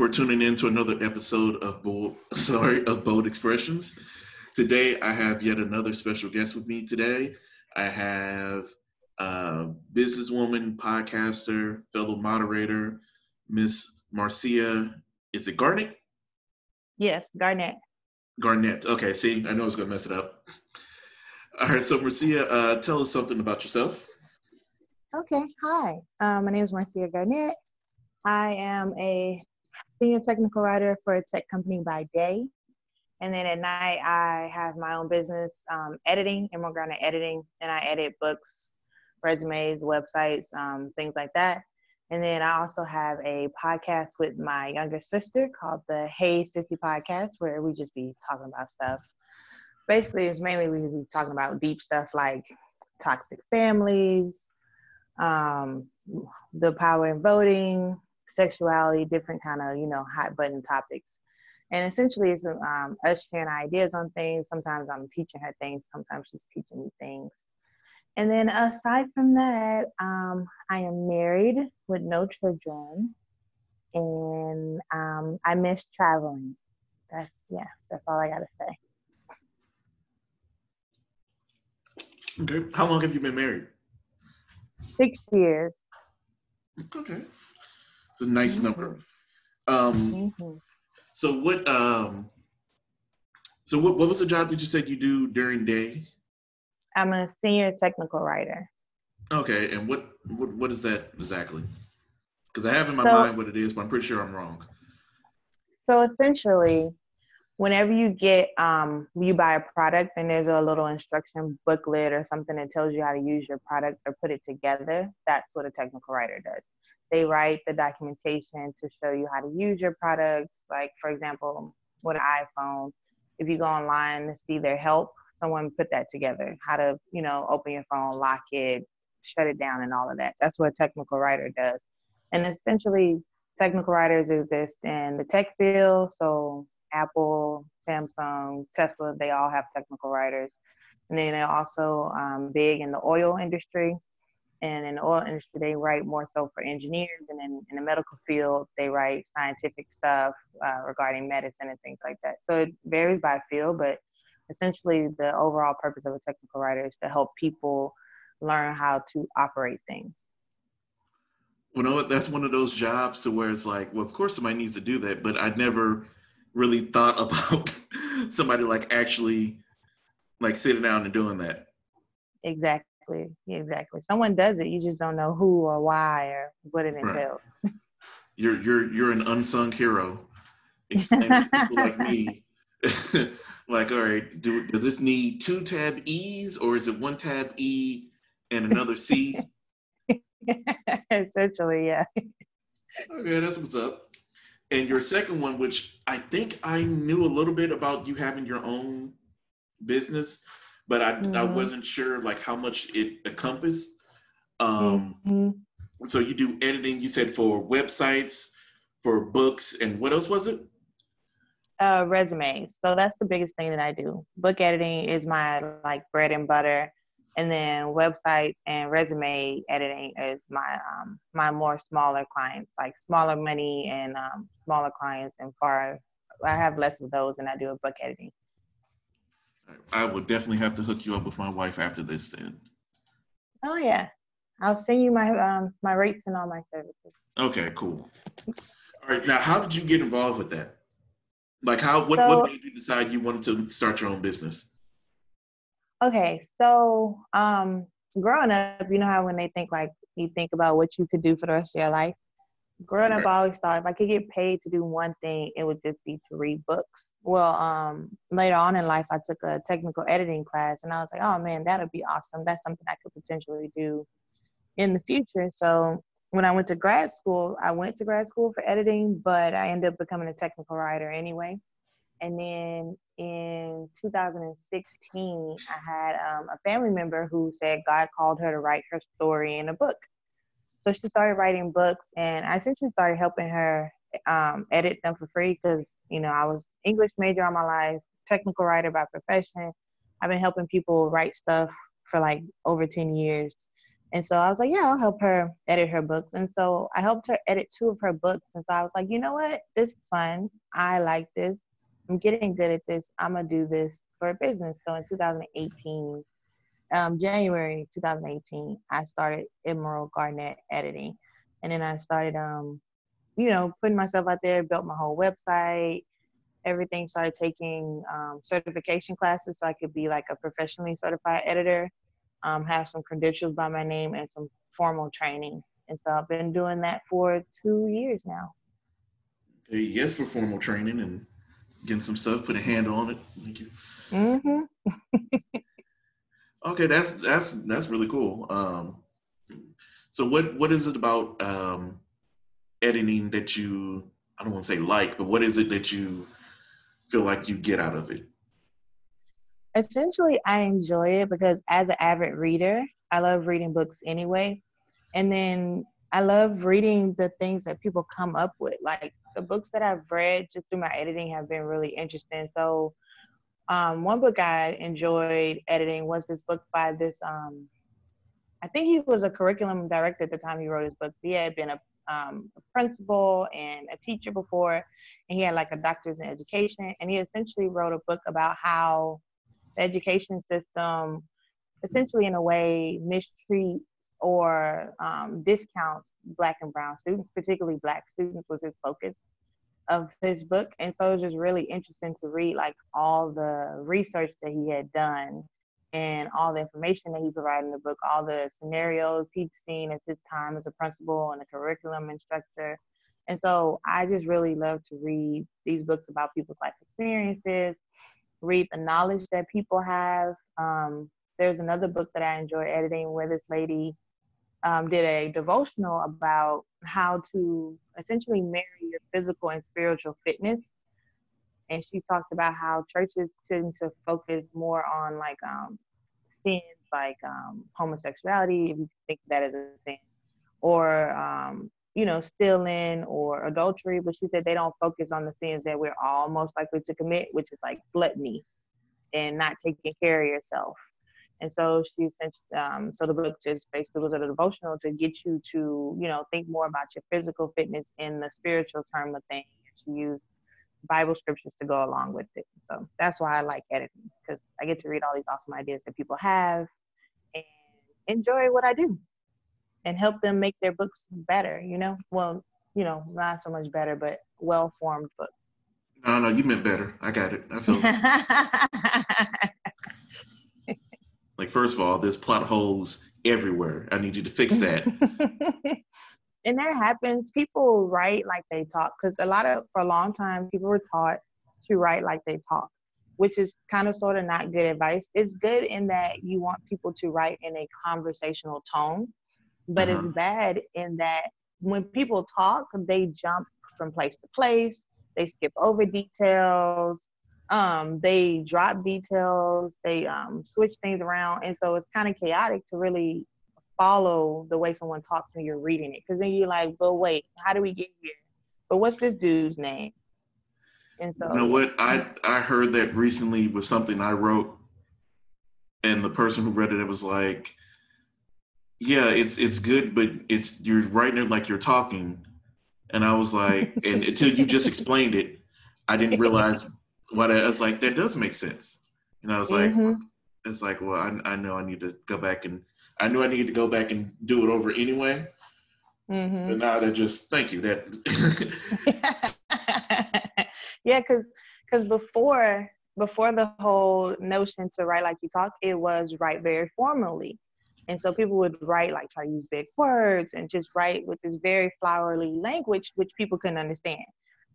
for tuning in to another episode of Bold, sorry, of Bold Expressions. Today, I have yet another special guest with me today. I have a businesswoman, podcaster, fellow moderator, Miss Marcia. Is it Garnett? Yes, Garnett. Garnett. Okay, see, I know I was going to mess it up. All right, so Marcia, uh, tell us something about yourself. Okay, hi. Uh, my name is Marcia Garnett. I am a senior technical writer for a tech company by day. And then at night, I have my own business um, editing, Garnett Editing, and I edit books, resumes, websites, um, things like that. And then I also have a podcast with my younger sister called the Hey Sissy Podcast, where we just be talking about stuff. Basically, it's mainly we be talking about deep stuff like toxic families, um, the power in voting, sexuality, different kind of you know hot button topics. And essentially, it's um, us sharing ideas on things. Sometimes I'm teaching her things. Sometimes she's teaching me things. And then aside from that, um, I am married with no children, and um, I miss traveling. That's yeah, that's all I gotta say. Okay, how long have you been married? Six years. Okay, it's a nice mm-hmm. number. Um, mm-hmm. so what? Um, so what? What was the job that you said you do during day? I'm a senior technical writer. Okay, and what what what is that exactly? Because I have in my so, mind what it is, but I'm pretty sure I'm wrong. So essentially, whenever you get um, you buy a product and there's a little instruction booklet or something that tells you how to use your product or put it together, that's what a technical writer does. They write the documentation to show you how to use your product. Like for example, with an iPhone, if you go online to see their help, someone put that together how to you know open your phone lock it shut it down and all of that. That's what a technical writer does. And essentially technical writers exist in the tech field. So apple samsung tesla they all have technical writers. And then they're also um, big in the oil industry and in the oil industry they write more so for engineers and in, in the medical field they write scientific stuff uh, regarding medicine and things like that so it varies by field but essentially the overall purpose of a technical writer is to help people learn how to operate things. You know? That's one of those jobs to where it's like, well, of course somebody needs to do that, but I never really thought about somebody like actually like sitting down and doing that. Exactly. Exactly. Someone does it. You just don't know who or why or what it entails. Right. You're you're you're an unsung hero. Explain to people like me like, all right, do does this need two tab E's or is it one tab E and another C? Essentially, yeah. Okay, that's what's up. And your second one, which I think I knew a little bit about you having your own business, but I mm-hmm. I wasn't sure like how much it encompassed. Um, mm-hmm. So you do editing. You said for websites, for books, and what else was it? uh, resumes. So that's the biggest thing that I do. Book editing is my like bread and butter, and then websites and resume editing is my um, my more smaller clients, like smaller money and um, smaller clients, and far I have less of those, and I do a book editing. I will definitely have to hook you up with my wife after this then. Oh yeah, I'll send you my um, my rates and all my services. Okay, cool. All right, now how did you get involved with that? Like how what, so, what made you decide you wanted to start your own business? Okay, so um growing up, you know how when they think like you think about what you could do for the rest of your life. Growing up, I always thought if I could get paid to do one thing, it would just be to read books. Well, um, later on in life, I took a technical editing class, and I was like, oh man, that would be awesome. That's something I could potentially do in the future. So when I went to grad school, I went to grad school for editing, but I ended up becoming a technical writer anyway. And then in 2016, I had um, a family member who said God called her to write her story in a book. So she started writing books, and I essentially started helping her um, edit them for free because, you know, I was English major all my life, technical writer by profession. I've been helping people write stuff for like over 10 years And so I was like, yeah, I'll help her edit her books. And so I helped her edit two of her books. And so I was like, you know what? This is fun. I like this. I'm getting good at this. I'm to do this for a business. So in 2018, um, January 2018, I started Emerald Garnett Editing. And then I started, um, you know, putting myself out there, built my whole website, everything. Started taking um, certification classes so I could be like a professionally certified editor um, have some credentials by my name and some formal training. And so I've been doing that for two years now. Yes, for formal training and getting some stuff, put a handle on it. Thank you. Mm-hmm. okay, that's that's that's really cool. Um, so what what is it about um, editing that you I don't want to say like, but what is it that you feel like you get out of it? essentially I enjoy it because as an avid reader, I love reading books anyway. And then I love reading the things that people come up with. Like the books that I've read just through my editing have been really interesting. So um, one book I enjoyed editing was this book by this um, I think he was a curriculum director at the time he wrote his book. He had been a, um, a principal and a teacher before, and he had like a doctor's in education. And he essentially wrote a book about how the education system essentially in a way mistreats or um, discounts black and brown students particularly black students was his focus of his book and so it was just really interesting to read like all the research that he had done and all the information that he provided in the book all the scenarios he'd seen at his time as a principal and a curriculum instructor and so i just really love to read these books about people's life experiences read the knowledge that people have. Um, there's another book that I enjoy editing where this lady um, did a devotional about how to essentially marry your physical and spiritual fitness. And she talked about how churches tend to focus more on like um, sins like um, homosexuality, if you think that is a sin, or um, you know, stealing or adultery, but she said they don't focus on the sins that we're all most likely to commit, which is like gluttony and not taking care of yourself. And so she sent, um, so the book just basically was a devotional to get you to, you know, think more about your physical fitness in the spiritual term of things. She used Bible scriptures to go along with it. So that's why I like editing because I get to read all these awesome ideas that people have and enjoy what I do and help them make their books better, you know? Well, you know, not so much better, but well formed books. No, no, you meant better. I got it. I feel like first of all, there's plot holes everywhere. I need you to fix that. and that happens. People write like they talk because a lot of for a long time people were taught to write like they talk, which is kind of sort of not good advice. It's good in that you want people to write in a conversational tone but uh-huh. it's bad in that when people talk, they jump from place to place, they skip over details, um, they drop details, they um, switch things around, and so it's kind of chaotic to really follow the way someone talks when you're reading it, because then you're like, but wait, how do we get here? But what's this dude's name? And so, you know what? I I heard that recently with something I wrote, and the person who read it, it was like, yeah, it's it's good, but it's you're writing it like you're talking, and I was like, and until you just explained it, I didn't realize what I, I, was like. That does make sense, and I was like, mm-hmm. it's like, well, I, I know I need to go back and I knew I needed to go back and do it over anyway. Mm-hmm. But now that just thank you that. yeah, because because before before the whole notion to write like you talk, it was write very formally and so people would write, like, try to use big words and just write with this very flowery language, which people couldn't understand.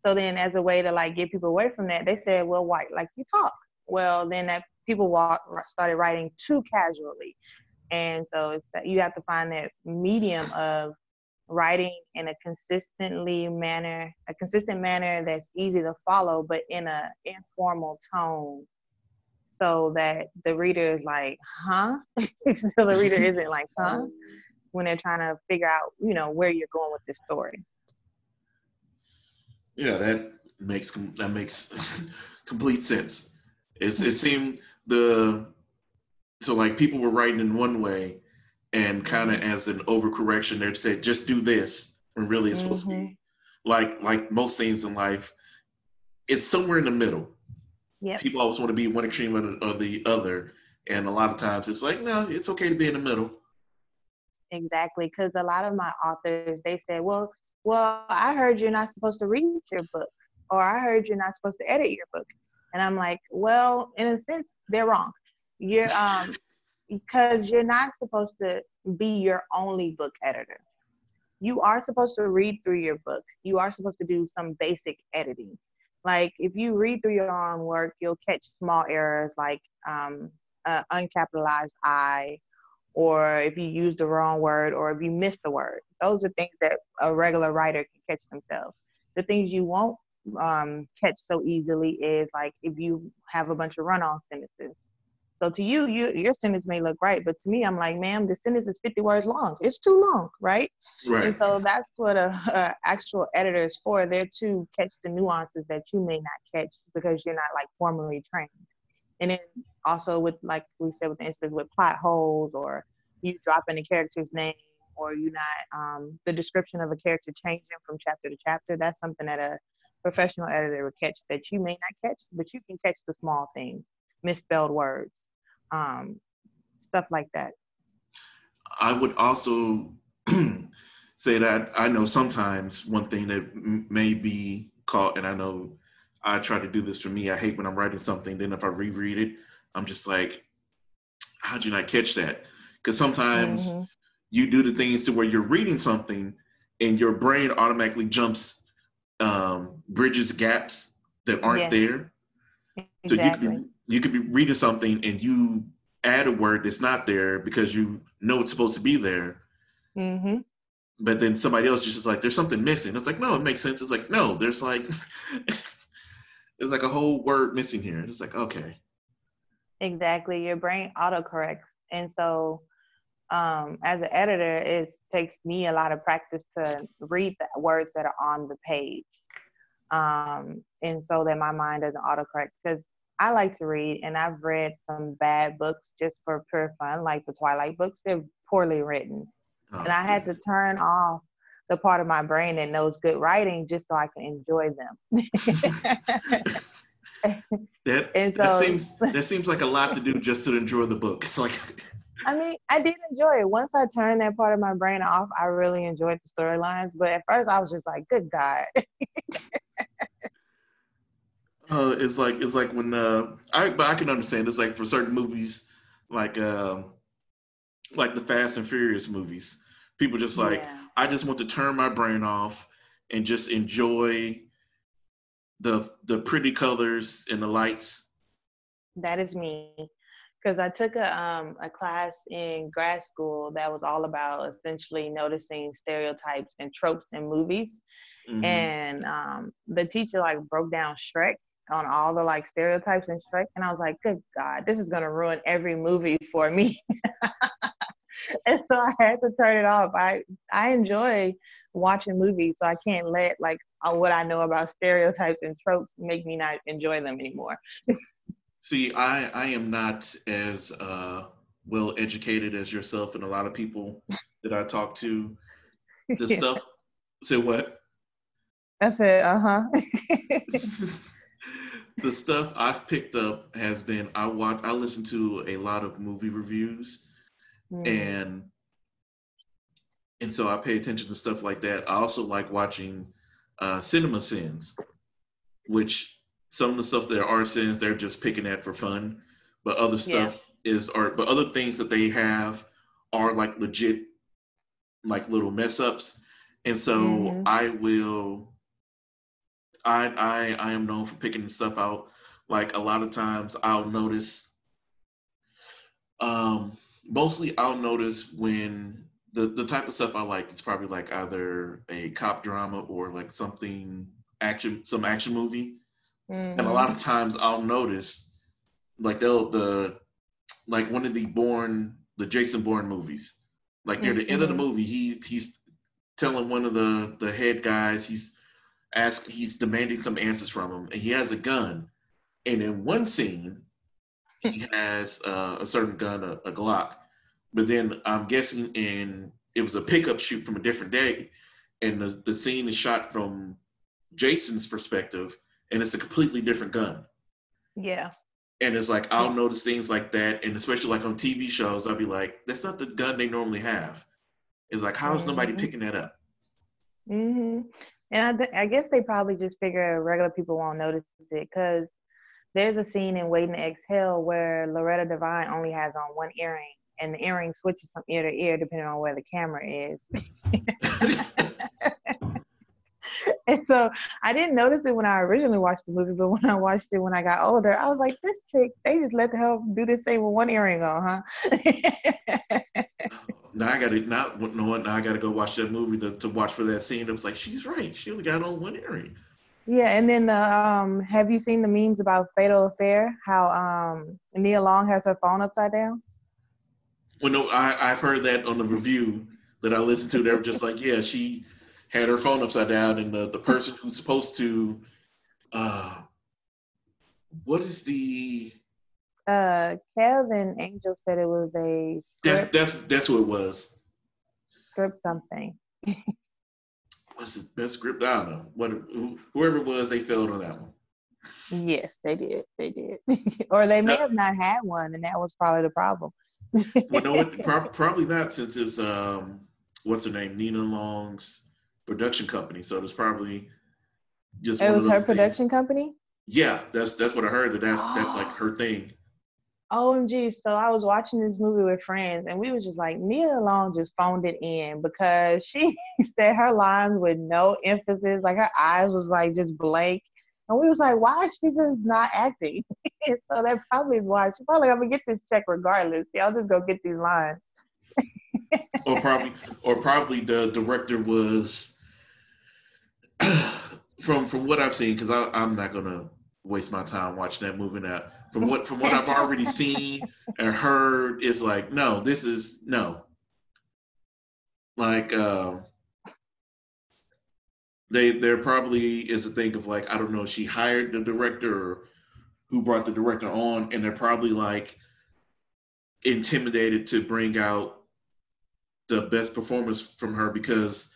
So then, as a way to like get people away from that, they said, well, white like you talk. Well, then that people walk, started writing too casually. And so it's that you have to find that medium of writing in a consistently manner, a consistent manner that's easy to follow, but in a informal tone so that the reader is like, huh? so the reader isn't like, huh? When they're trying to figure out, you know, where you're going with this story. Yeah, that makes that makes complete sense. It's, it seemed the so like people were writing in one way, and kind of mm-hmm. as an overcorrection, they'd say just do this when really it's supposed mm-hmm. to be mm-hmm. like like most things in life. It's somewhere in the middle. Yeah. People always want to be one extreme or the other, and a lot of times it's like no, it's okay to be in the middle. Exactly, because a lot of my authors they say, well, well, I heard you're not supposed to read your book, or I heard you're not supposed to edit your book, and I'm like, well, in a sense, they're wrong. You're um because you're not supposed to be your only book editor. You are supposed to read through your book. You are supposed to do some basic editing. Like if you read through your own work, you'll catch small errors like um, uh, uncapitalized I, or if you use the wrong word, or if you miss the word. Those are things that a regular writer can catch themselves. The things you won't um, catch so easily is like if you have a bunch of run-on sentences so to you, you your sentence may look right, but to me, I'm like, ma'am, the sentence is 50 words long. It's too long, right? Right. And so that's what a, a actual editor is for. They're to catch the nuances that you may not catch because you're not like formally trained. And then also with like we said with the instance with plot holes or you dropping a character's name or you not um, the description of a character changing from chapter to chapter. That's something that a professional editor would catch that you may not catch, but you can catch the small things, misspelled words um, stuff like that. I would also say that I know sometimes one thing that may be caught, and I know I try to do this for me. I hate when I'm writing something, then if I reread it, I'm just like, how'd you not catch that? Because sometimes mm-hmm. you do the things to where you're reading something and your brain automatically jumps um, bridges gaps that aren't yeah. there. Exactly. So you could be you could be reading something and you add a word that's not there because you know it's supposed to be there. Mm-hmm. But then somebody else is just like, there's something missing. It's like, no, it makes sense. It's like, no, there's like, there's like a whole word missing here. It's like, okay. Exactly. Your brain autocorrects. And so, um, as an editor, it takes me a lot of practice to read the words that are on the page. Um, and so that my mind doesn't autocorrect. Because I like to read, and I've read some bad books just for pure fun, like the Twilight books. They're poorly written, oh, and I had to turn off the part of my brain that knows good writing just so I can enjoy them. that, so, that seems that seems like a lot to do just to enjoy the book. It's like. I mean, I did enjoy it. Once I turned that part of my brain off, I really enjoyed the storylines. But at first, I was just like, "Good God." Uh, it's like it's like when uh, I but I can understand. It's like for certain movies, like uh, like the Fast and Furious movies, people just like yeah. I just want to turn my brain off and just enjoy the the pretty colors and the lights. That is me, because I took a um, a class in grad school that was all about essentially noticing stereotypes and tropes in movies. Mm-hmm. And um, the teacher like broke down Shrek on all the like stereotypes and Shrek, and I was like, good God, this is gonna ruin every movie for me. and so I had to turn it off. I I enjoy watching movies, so I can't let like uh, what I know about stereotypes and tropes make me not enjoy them anymore. See, I I am not as uh, well educated as yourself and a lot of people that I talk to. The yeah. stuff. Say what? I said, uh huh. the stuff I've picked up has been I watch I listen to a lot of movie reviews mm. and and so I pay attention to stuff like that. I also like watching uh, CinemaSins, which some of the stuff that are sins they're just picking at for fun, but other stuff yeah. is art. But other things that they have are like legit, like little mess ups, and so mm-hmm. I will I I I am known for picking stuff out. Like a lot of times, I'll notice. Um, mostly, I'll notice when the the type of stuff I like. It's probably like either a cop drama or like something action, some action movie. Mm-hmm. And a mm-hmm. lot of times, I'll notice like they'll the like one of the born the Jason Bourne movies. Like near mm-hmm. the end of the mm-hmm. movie, he he's telling one of the the head guys he's ask he's demanding some answers from him and he has a gun and in one scene he has uh, a certain gun a, a, glock but then I'm guessing in it was a pickup shoot from a different day, and the, the scene is shot from Jason's perspective, and it's a completely different gun. Yeah. And it's like I'll notice things like that, and especially like on TV shows, I'll be like, "That's not the gun they normally have." It's like, how is mm-hmm. nobody picking that up? Mm-hmm. And I, th- I guess they probably just figure regular people won't notice it because there's a scene in Waiting to Exhale where Loretta Devine only has on one earring, and the earring switches from ear to ear depending on where the camera is. and so I didn't notice it when I originally watched the movie, but when I watched it when I got older, I was like, this chick, they just let the hell do this thing with one earring on, huh? now I gotta not know what now I gotta go watch that movie to, to watch for that scene. It was like, she's right. She only got on one earring. Yeah, and then the um, have you seen the memes about Fatal Affair? How um, Nia Long has her phone upside down. Well, no, I I've heard that on the review that I listened to. They were just like, yeah, she had her phone upside down, and the the person who's supposed to, uh, what is the uh Kelvin Angel said it was a that's that's that's what it was. Script something. What's the best script? I don't know. What whoever it was, they failed on that one. Yes, they did. They did, or they may have not had one, and that was probably the problem. well, no, it, pro- probably not, since it's um, what's her name, Nia Long's production company. So there's probably just. It was her production company. Yeah, that's that's what I heard. That that's that's like her thing. OMG. So I was watching this movie with friends and we was just like, Nia Long just phoned it in because she said her lines with no emphasis. Like her eyes was like just blank. And we was like, why is she just not acting? so that probably is why she probably gonna get this check regardless. Yeah, I'll just go get these lines. or probably or probably the director was from from what I've seen, because I'm not gonna waste my time watching that movie now. From what from what I've already seen and heard, is like no, this is no. Like uh, they there probably is a thing of like I don't know she hired the director or who brought the director on, and they're probably like intimidated to bring out the best performance from her because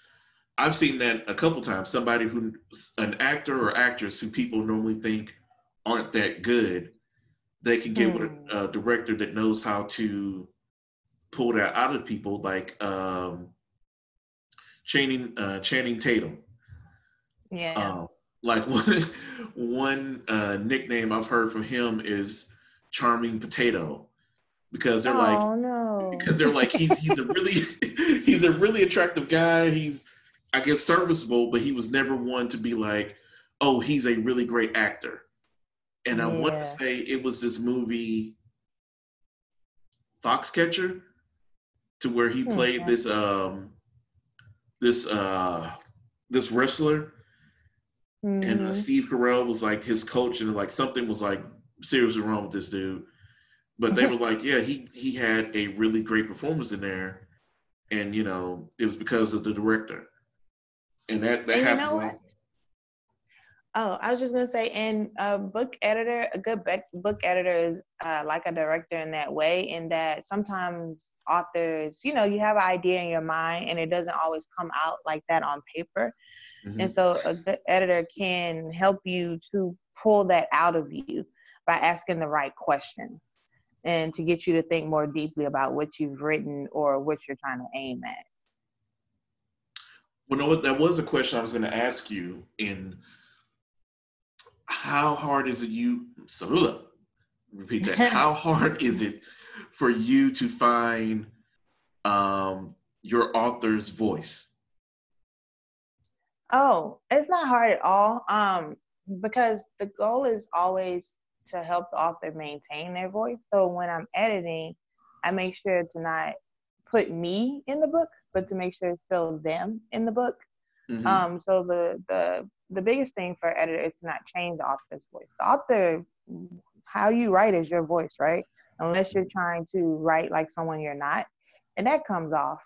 I've seen that a couple times. Somebody who, an actor or actress who people normally think aren't that good, they can get mm. with a, hmm. a, director that knows how to pull that out of people, like um, Channing uh, Channing Tatum. Yeah. Um, like one one uh, nickname I've heard from him is Charming Potato, because they're oh, like no. because they're like he's he's a really he's a really attractive guy. He's I guess serviceable, but he was never one to be like, oh, he's a really great actor and I yeah. want to say it was this movie Foxcatcher, to where he hmm, played this um this uh this wrestler, mm-hmm. and uh, mm-hmm. Steve Carell was like his coach, and like something was like seriously wrong with this dude. But they were like, yeah, he he had a really great performance in there, and you know it was because of the director, and that that and happens. You know Oh, I was just gonna say, and a book editor, a good book editor is uh, like a director in that way, in that sometimes authors, you know, you have an idea in your mind, and it doesn't always come out like that on paper, mm-hmm. and so a good editor can help you to pull that out of you by asking the right questions and to get you to think more deeply about what you've written or what you're trying to aim at. Well, no, that was a question I was going to ask you in how hard is it you Sarula, repeat that. How hard is it for you to find um, your author's voice? Oh it's not hard at all um, because the goal is always to help the author maintain their voice. So when i'm editing i make sure to not put me in the book but to make sure it's still them in the book mm-hmm. um, so the the the biggest thing for editor is to not change the author's voice. The author, how you write is your voice, right? Unless you're trying to write like someone you're not. And that comes off.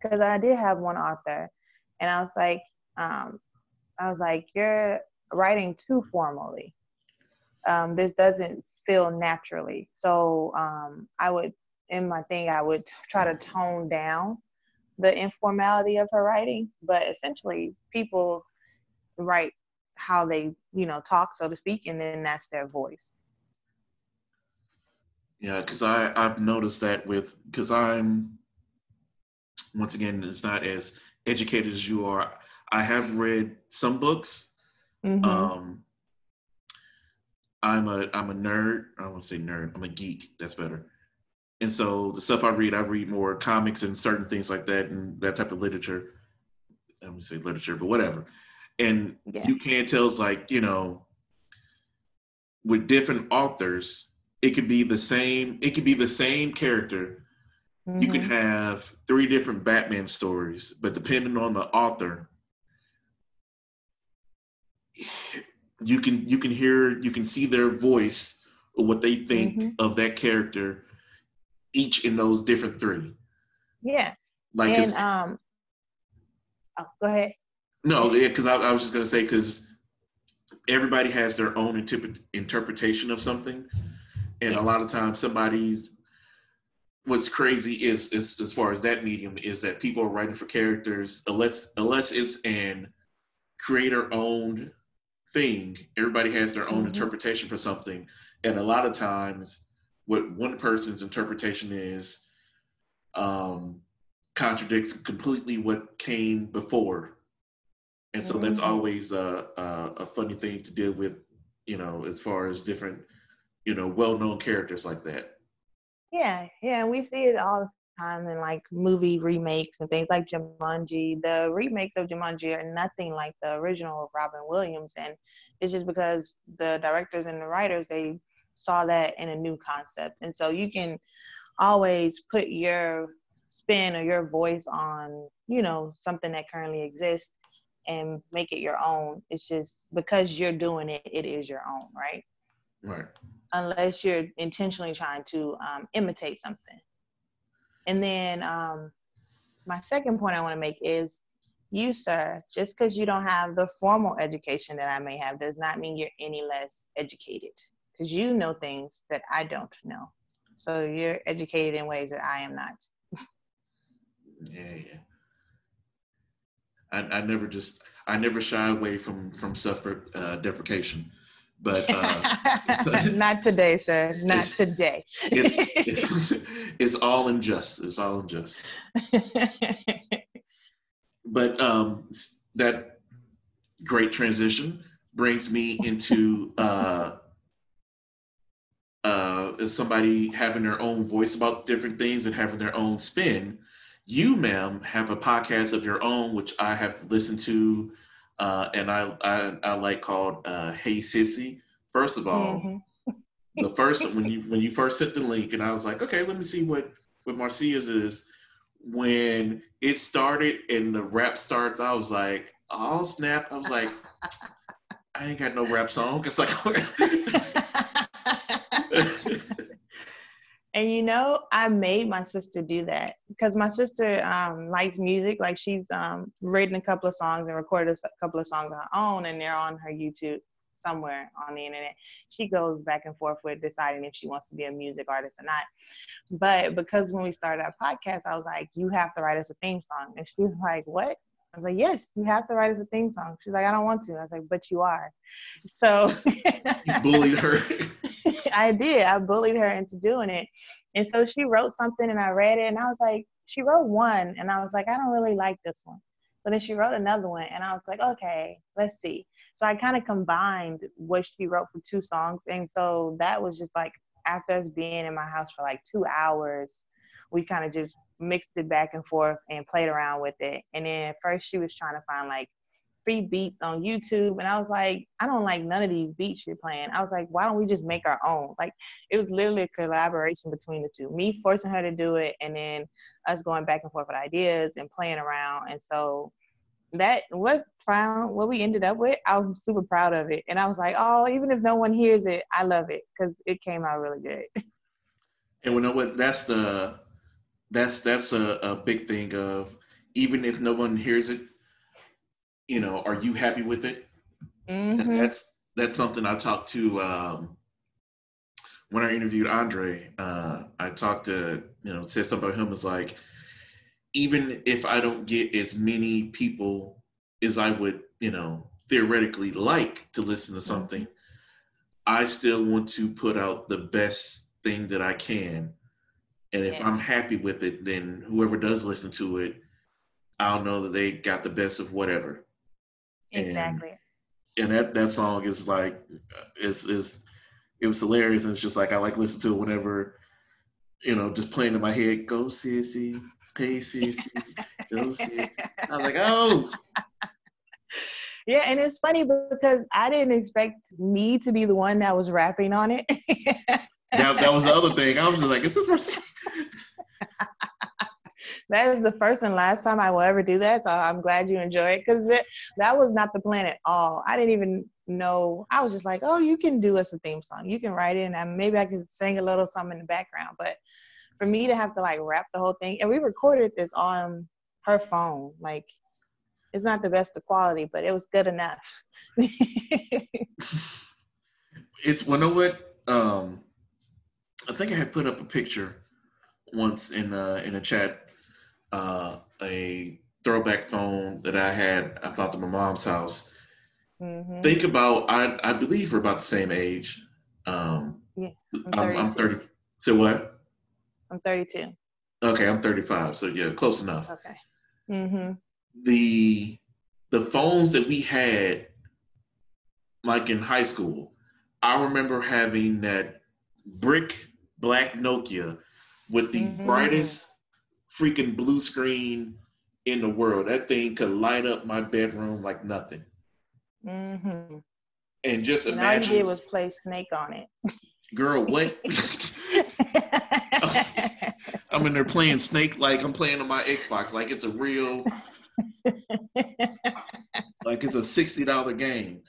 Because I did have one author, and I was like, um, I was like, you're writing too formally. Um, this doesn't feel naturally. So um, I would in my thing, I would try to tone down the informality of her writing, but essentially people write how they, you know, talk, so to speak, and then that's their voice. Yeah, because I I've noticed that with because I'm once again it's not as educated as you are. I have read some books. Mm-hmm. Um, I'm a I'm a nerd. I don't want to say nerd. I'm a geek. That's better. And so the stuff I read, I read more comics and certain things like that and that type of literature. I don't say literature, but whatever. And yeah. you can't tell it's like, you know, with different authors, it could be the same, it could be the same character. Mm-hmm. You can have three different Batman stories, but depending on the author, you can you can hear you can see their voice or what they think mm-hmm. of that character each in those different three yeah like and um oh, go ahead no yeah because I, I, was just going to say because everybody has their own interpret, interpretation of something and yeah. a lot of times somebody's what's crazy is, is as far as that medium is that people are writing for characters unless unless it's an creator owned thing, everybody has their own mm-hmm. interpretation for something. And a lot of times, what one person's interpretation is um, contradicts completely what came before. And so mm-hmm. that's always a, a, a funny thing to deal with, you know, as far as different, you know, well known characters like that. Yeah, yeah, we see it all the time in like movie remakes and things like Jumanji. The remakes of Jumanji are nothing like the original of Robin Williams, and it's just because the directors and the writers they saw that in a new concept, and so you can always put your spin or your voice on you know something that currently exists and make it your own. It's just because you're doing it, it is your own, right? Right. Unless you're intentionally trying to um, imitate something. And then um, my second point I want to make is you, sir, just because you don't have the formal education that I may have does not mean you're any less educated because you know things that I don't know. So you're educated in ways that I am not. yeah, yeah. I, I never just I never shy away from from self uh, deprecation. But uh, not today, sir. Not it's, today. it's, it's, it's all unjust. It's all unjust. but um, that great transition brings me into uh, uh, as somebody having their own voice about different things and having their own spin. You, ma'am, have a podcast of your own, which I have listened to uh, and I, I, I like called uh, "Hey Sissy." First of all, mm-hmm. the first when you when you first sent the link, and I was like, okay, let me see what what Marcia's is. When it started and the rap starts, I was like, oh snap! I was like, I ain't got no rap song. It's like. And you know, I made my sister do that because my sister um, likes music. Like she's um, written a couple of songs and recorded a couple of songs on her own, and they're on her YouTube somewhere on the internet. She goes back and forth with deciding if she wants to be a music artist or not. But because when we started our podcast, I was like, "You have to write us a theme song," and she was like, "What?" I was like, yes, you have to write us a theme song. She's like, I don't want to. I was like, but you are. So you bullied her. I did. I bullied her into doing it. And so she wrote something and I read it and I was like, she wrote one and I was like, I don't really like this one. But then she wrote another one and I was like, okay, let's see. So I kind of combined what she wrote for two songs. And so that was just like after us being in my house for like two hours, we kind of just mixed it back and forth and played around with it. And then first she was trying to find like free beats on YouTube. And I was like, I don't like none of these beats you're playing. I was like, why don't we just make our own? Like it was literally a collaboration between the two. Me forcing her to do it and then us going back and forth with ideas and playing around. And so that what found what we ended up with, I was super proud of it. And I was like, oh, even if no one hears it, I love it because it came out really good. And we know what that's the that's that's a, a big thing of even if no one hears it, you know, are you happy with it? Mm-hmm. And that's that's something I talked to um, when I interviewed Andre, uh, I talked to you know said something about him was like, even if I don't get as many people as I would you know theoretically like to listen to mm-hmm. something, I still want to put out the best thing that I can. And if yeah. I'm happy with it, then whoever does listen to it, I'll know that they got the best of whatever. Exactly. And, and that that song is like is is it was hilarious and it's just like I like listen to it whenever you know just playing in my head go sissy hey sissy go sissy I was like oh yeah, and it's funny because I didn't expect me to be the one that was rapping on it. that, that was the other thing. I was just like, is this person? that is the first and last time I will ever do that. So I'm glad you enjoy it because that was not the plan at all. I didn't even know. I was just like, oh, you can do us a theme song. You can write it, and maybe I can sing a little something in the background. But for me to have to like wrap the whole thing, and we recorded this on her phone, like it's not the best of quality, but it was good enough. it's you know what? Um, I think I had put up a picture once in uh, in a chat, uh, a throwback phone that I had. I found at my mom's house. Mm-hmm. Think about I I believe we're about the same age. Um, yeah, I'm, I'm, I'm 30. So what? I'm 32. Okay, I'm 35. So yeah, close enough. Okay. Mm-hmm the the phones that we had like in high school i remember having that brick black nokia with the mm-hmm. brightest freaking blue screen in the world that thing could light up my bedroom like nothing mm-hmm. and just and imagine all you did was play snake on it girl what i'm in there playing snake like i'm playing on my xbox like it's a real like it's a sixty dollar game.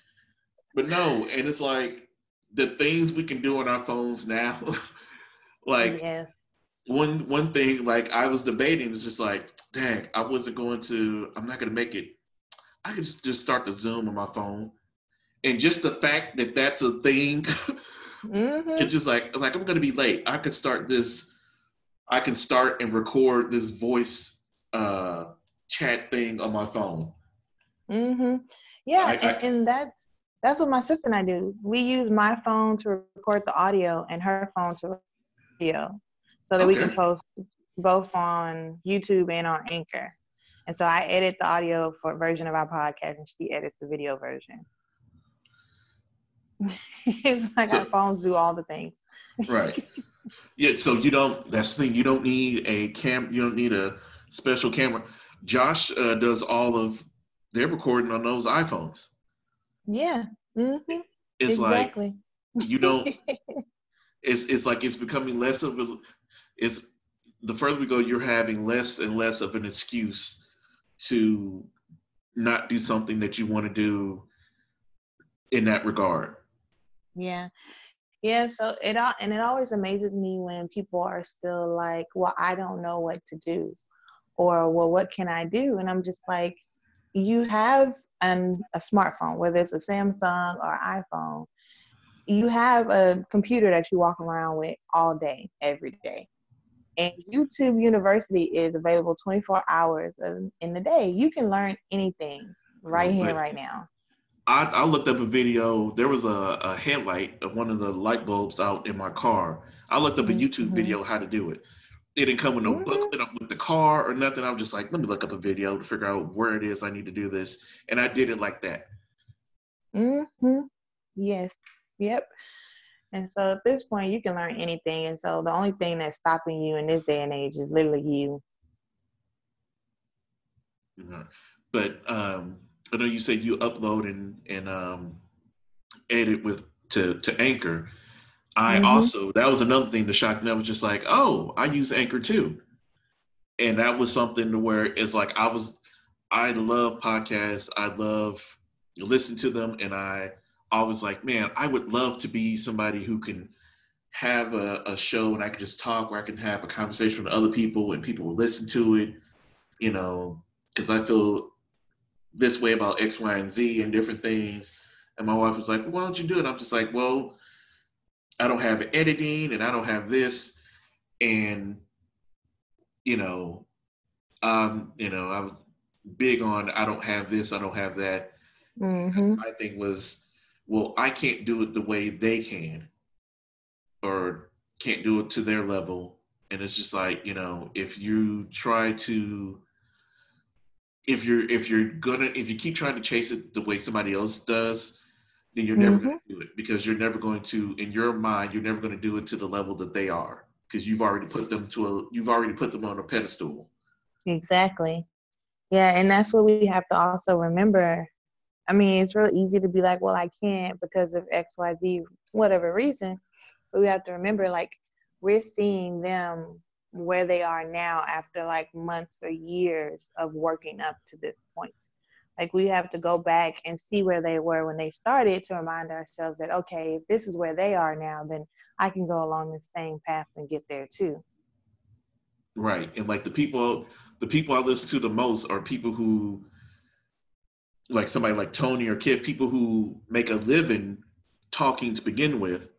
But no, and it's like the things we can do on our phones now. like yeah. One one thing, like I was debating, is just like, dang, I wasn't going to. I'm not going to make it. I could just, just start the Zoom on my phone, and just the fact that that's a thing. mm-hmm. It's just like like I'm going to be late. I could start this. I can start and record this voice uh, chat thing on my phone. Mm-hmm. Yeah, I, and, I, and that's that's what my sister and I do. We use my phone to record the audio and her phone to video, so that okay. we can post both on YouTube and on Anchor. And so I edit the audio for version of our podcast, and she edits the video version. it's like so, our phones do all the things. right. Yeah. So you don't. That's the thing. You don't need a cam. You don't need a special camera. Josh uh, does all of their recording on those iPhones. Yeah. Mm-hmm. It's exactly. like you don't. it's it's like it's becoming less of a. It's the further we go, you're having less and less of an excuse to not do something that you want to do in that regard. Yeah. Yeah, so it all and it always amazes me when people are still like, "Well, I don't know what to do." or well what can i do and i'm just like you have an, a smartphone whether it's a samsung or iphone you have a computer that you walk around with all day every day and youtube university is available 24 hours in the day you can learn anything right here right now I, I, looked up a video. There was a, a, headlight of one of the light bulbs out in my car. I looked up a YouTube mm-hmm. video how to do it. It didn't come with no mm-hmm. booklet with the car or nothing. I was just like, let me look up a video to figure out where it is I need to do this. And I did it like that. Mm-hmm. Yes. Yep. And so at this point, you can learn anything. And so the only thing that's stopping you in this day and age is literally you. Mm-hmm. But um, I know you said you upload and and um, edit with to to Anchor. I mm-hmm. also that was another thing that shocked me. I was just like, oh, I use Anchor too, and that was something to where it's like I was. I love podcasts. I love listen to them, and I always like, man, I would love to be somebody who can have a, a show and I can just talk, where I can have a conversation with other people and people will listen to it. You know, because I feel this way about X, Y, and Z and different things. And my wife was like, well, "Why don't you do it?" I'm just like, "Well." I don't have editing and I don't have this and you know um you know I was big on I don't have this I don't have that Mm-hmm. my thing was well I can't do it the way they can or can't do it to their level and it's just like you know if you try to if you're if you're gonna if you keep trying to chase it the way somebody else does then you're never going to mm-hmm. do it because you're never going to in your mind you're never going to do it to the level that they are because you've already put them to a you've already put them on a pedestal Exactly. Yeah, and that's what we have to also remember. I mean, it's real easy to be like, well, I can't because of X, Y, Z, whatever reason. But we have to remember, like, we're seeing them where they are now after like months or years of working up to this point. Like, we have to go back and see where they were when they started to remind ourselves that, okay, if this is where they are now, then I can go along the same path and get there too. right and like the people the people i listen to the most are people who like somebody like tony or kif people who make a living talking to begin with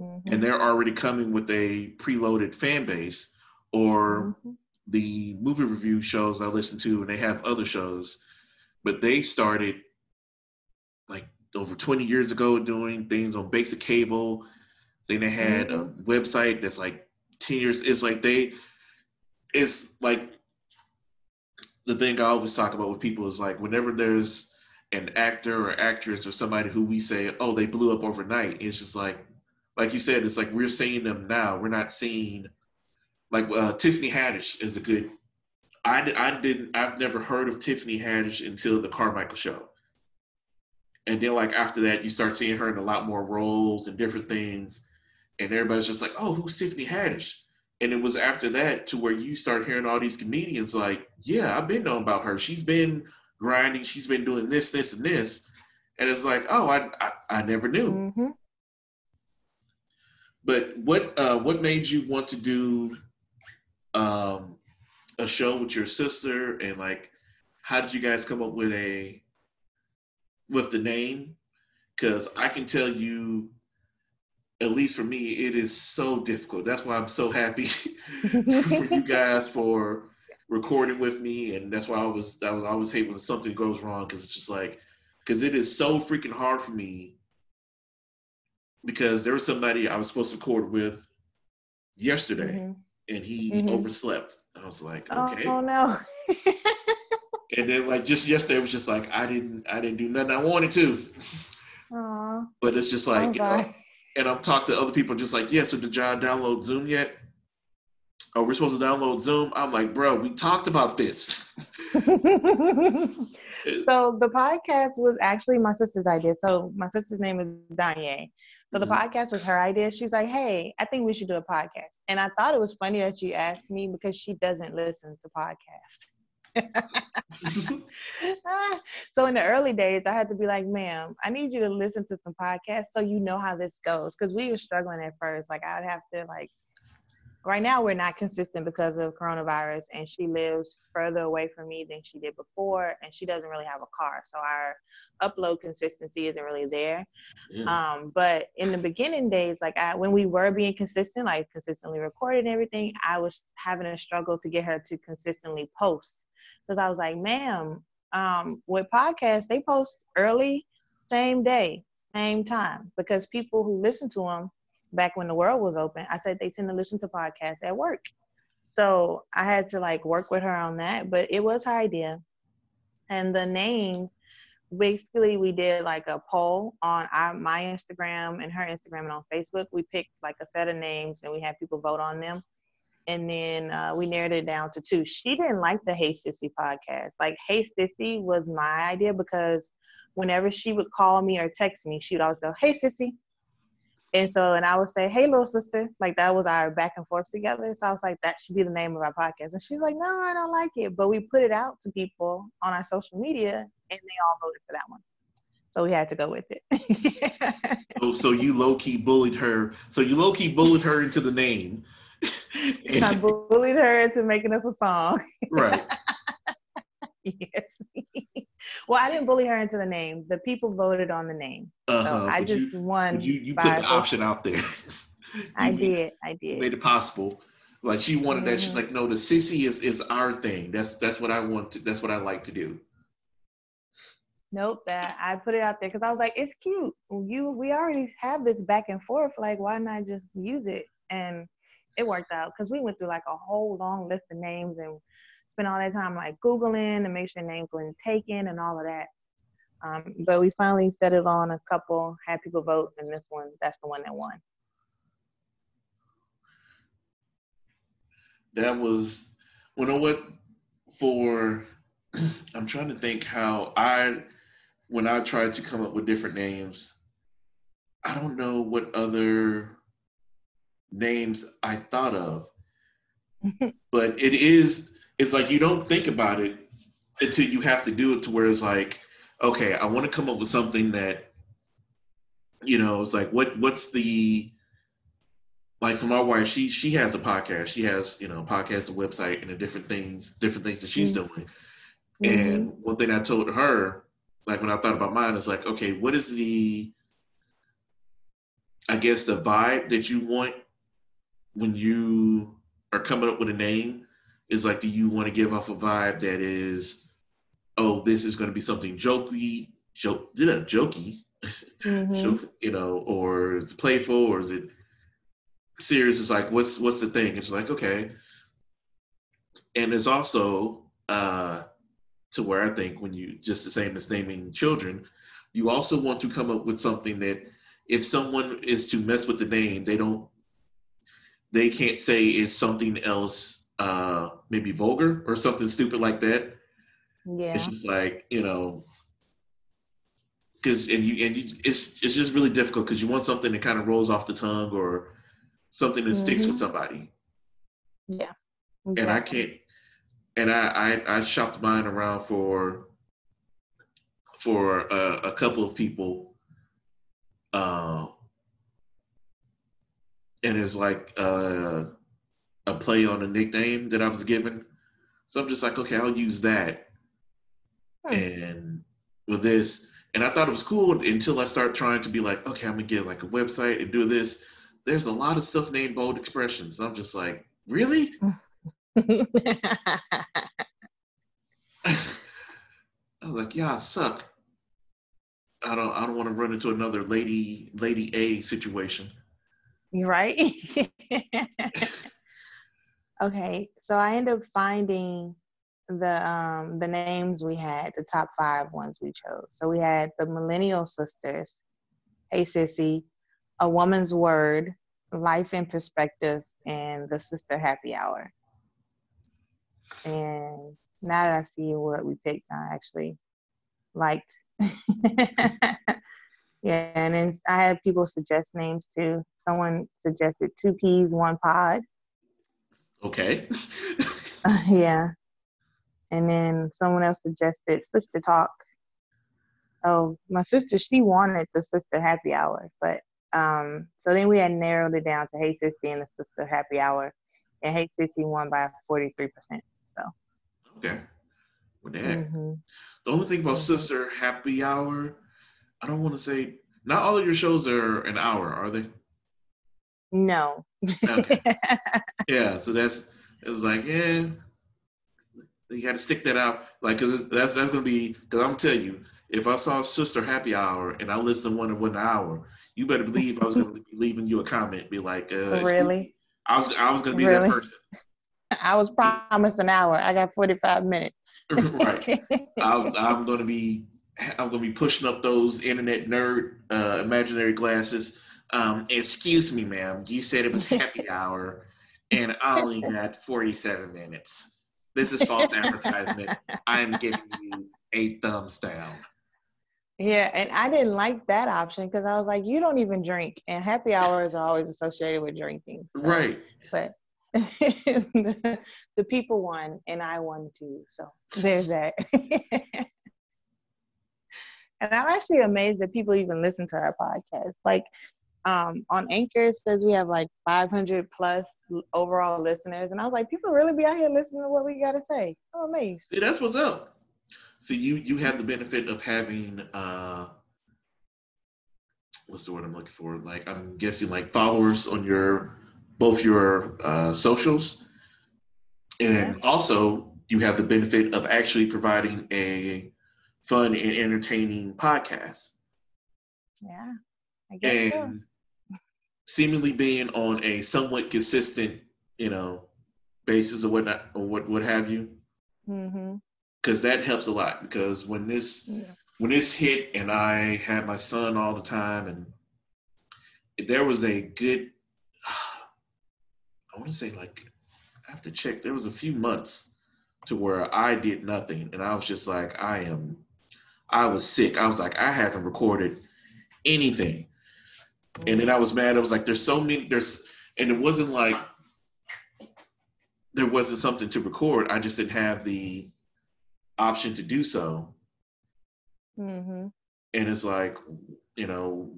Mhm. and they're already coming with a preloaded fan base or Mhm. the movie review shows I listen to, and they have other shows, but they started like over 20 years ago doing things on basic cable. Then they had a website that's like 10 years. It's like they, it's like the thing I always talk about with people is like whenever there's an actor or actress or somebody who we say, oh, they blew up overnight, it's just like, like you said, it's like we're seeing them now. We're not seeing like uh, Tiffany Haddish is a good. I, I didn't. I've never heard of Tiffany Haddish until the Carmichael show, and then like after that, you start seeing her in a lot more roles and different things, and everybody's just like, "Oh, who's Tiffany Haddish?" And it was after that to where you start hearing all these comedians like, "Yeah, I've been knowing about her. She's been grinding. She's been doing this, this, and this," and it's like, "Oh, I I, I never knew." Mhm. But what uh, what made you want to do um, a show with your sister, and like, how did you guys come up with a with the name? Because I can tell you, at least for me, it is so difficult. That's why I'm so happy for you guys for recording with me, and that's why I was I was always hate when something goes wrong because it's just like because it is so freaking hard for me because there was somebody I was supposed to record with yesterday Mhm. and he Mhm. overslept. I was like, Oh, okay. oh no. And then like just yesterday it was just like I didn't I didn't do nothing I wanted to. Aw, But it's just I'm like. And I'm talking to other people just like, yeah, so did y'all download Zoom yet? Oh, we're supposed to download Zoom. I'm like, bro, we talked about this. so the podcast was actually my sister's idea. So my sister's name is Danye. So the Mhm. podcast was her idea. She's like, "Hey, I think we should do a podcast." And I thought it was funny that you asked me because she doesn't listen to podcasts. So in the early days, I had to be like, "Ma'am, I need you to listen to some podcasts so you know how this goes." Because we were struggling at first. Like I'd have to like right now we're not consistent because of coronavirus and she lives further away from me than she did before and she doesn't really have a car so our upload consistency isn't really there Yeah. um, but in the beginning days like I, when we were being consistent like consistently recorded and everything i was having a struggle to get her to consistently post because i was like ma'am um, with podcasts they post early same day same time because people who listen to them back when the world was open, I said they tend to listen to podcasts at work. So I had to like work with her on that, but it was her idea. And the name, basically, we did like a poll on our my Instagram and her Instagram and on Facebook. We picked like a set of names and we had people vote on them. And then uh, we narrowed it down to two. She didn't like the Hey Sissy podcast. Like Hey Sissy was my idea because whenever she would call me or text me, she would always go, Hey Sissy. And so, and I would say, "Hey, little sister," like that was our back and forth together. So I was like, "That should be the name of our podcast." And she's like, "No, I don't like it." But we put it out to people on our social media, and they all voted for that one. So we had to go with it. so, so you low key bullied her. So you low key bullied her into the name. I bullied her into making us a song. right. yes. well, I didn't bully her into the name. The people voted on the name. Uh-huh, so I just you, won. You, you put the option out there. I did. I did. Made it possible. Like she wanted mm-hmm. that. She's mm-hmm. like, no, the sissy is is our thing. That's that's what I want to. That's what I like to do. Nope. That I put it out there because I was like, it's cute. You we already have this back and forth. Like, why not just use it? And it worked out because we went through like a whole long list of names and spent all that time like googling to make sure names weren't taken and all of that. Um, but we finally settled on a couple, had people vote, and this one, that's the one that won. That was, you know what? For, I'm trying to think how I, when I tried to come up with different names, I don't know what other names I thought of. but it is, it's like you don't think about it until you have to do it to where it's like, okay, I want to come up with something that, you know, it's like what what's the like for my wife, she she has a podcast. She has, you know, a podcast, a website, and the different things, different things that she's mm-hmm. doing. Mm-hmm. And one thing I told her, like when I thought about mine, is like, okay, what is the I guess the vibe that you want when you are coming up with a name is like, do you want to give off a vibe that is, oh, this is going to be something jokey, joke, yeah, jokey, mm-hmm. you know, or it's playful, or is it serious? It's like, what's what's the thing? It's like, okay, and it's also uh, to where I think when you just the same as naming children, you also want to come up with something that if someone is to mess with the name, they don't they can't say it's something else, uh, maybe vulgar or something stupid like that. Yeah. It's just like, you know, because and you and you it's it's just really difficult because you want something that kind of rolls off the tongue or something that mm-hmm. sticks with mm-hmm. somebody. Yeah. Exactly. And I can't and I, I I shopped mine around for for a, a couple of people uh, and it's like uh, a play on a nickname that I was given. So I'm just like, okay, I'll use that. Hmm. And with this, and I thought it was cool until I start trying to be like, okay, I'm gonna get like a website and do this. There's a lot of stuff named bold expressions. I'm just like, really? I was like, yeah, I suck. I don't I don't want to run into another lady lady A situation. Right? okay, so I ended up finding the um the names we had, the top five ones we chose. So we had the Millennial Sisters, Hey Sissy, A Woman's Word, Life in Perspective, and the Sister Happy Hour. And now that I see what we picked, I actually liked. yeah, and then I had people suggest names too someone suggested two peas, one pod. Okay. uh, yeah. And then someone else suggested sister talk. Oh, my sister, she wanted the sister happy hour, but um, so then we had narrowed it down to Hey Sissy and the sister happy hour, and Hey Sissy won by forty three percent. So. Okay. Well. Mm-hmm. The only thing about mm-hmm. sister happy hour, I don't want to say not all of your shows are an hour, are they? No. okay. Yeah, so that's it was like, yeah, you got to stick that out, like, cause that's that's gonna be, cause I'm telling you, if I saw Sister Happy Hour and I listened to one in one hour, you better believe I was gonna be leaving you a comment, be like, uh, really? I was I was gonna be really? that person. I was promised an hour. I got 45 minutes. right. I, I'm going to be I'm going to be pushing up those internet nerd uh, imaginary glasses um, excuse me, ma'am, you said it was happy hour, and I only got 47 minutes. This is false advertisement. I'm giving you a thumbs down. Yeah, and I didn't like that option because I was like, you don't even drink, and happy hours are always associated with drinking. So, right. But the, the people won, and I won too. So there's that. And I'm actually amazed that people even listen to our podcast. Like, um, on Anchor it says we have like 500 plus overall listeners, and I was like, people really be out here listening to what we got to say. I'm amazed. See, that's what's up. So you you have the benefit of having uh, what's the word I'm looking for? Like I'm guessing like followers on your both your uh, socials, and yeah. also you have the benefit of actually providing a fun and entertaining podcast. Yeah, I guess and so. seemingly being on a somewhat consistent, you know, basis or whatnot or what what have you. Mm-hmm. Because that helps a lot. Because when this yeah. when this hit, and I had my son all the time, and there was a good, I want to say like, I have to check. There was a few months to where I did nothing, and I was just like, I am, I was sick. I was like, I haven't recorded anything, and then I was mad. I was like, there's so many. There's, and it wasn't like there wasn't something to record. I just didn't have the option to do so. Mm-hmm. And it's like, you know,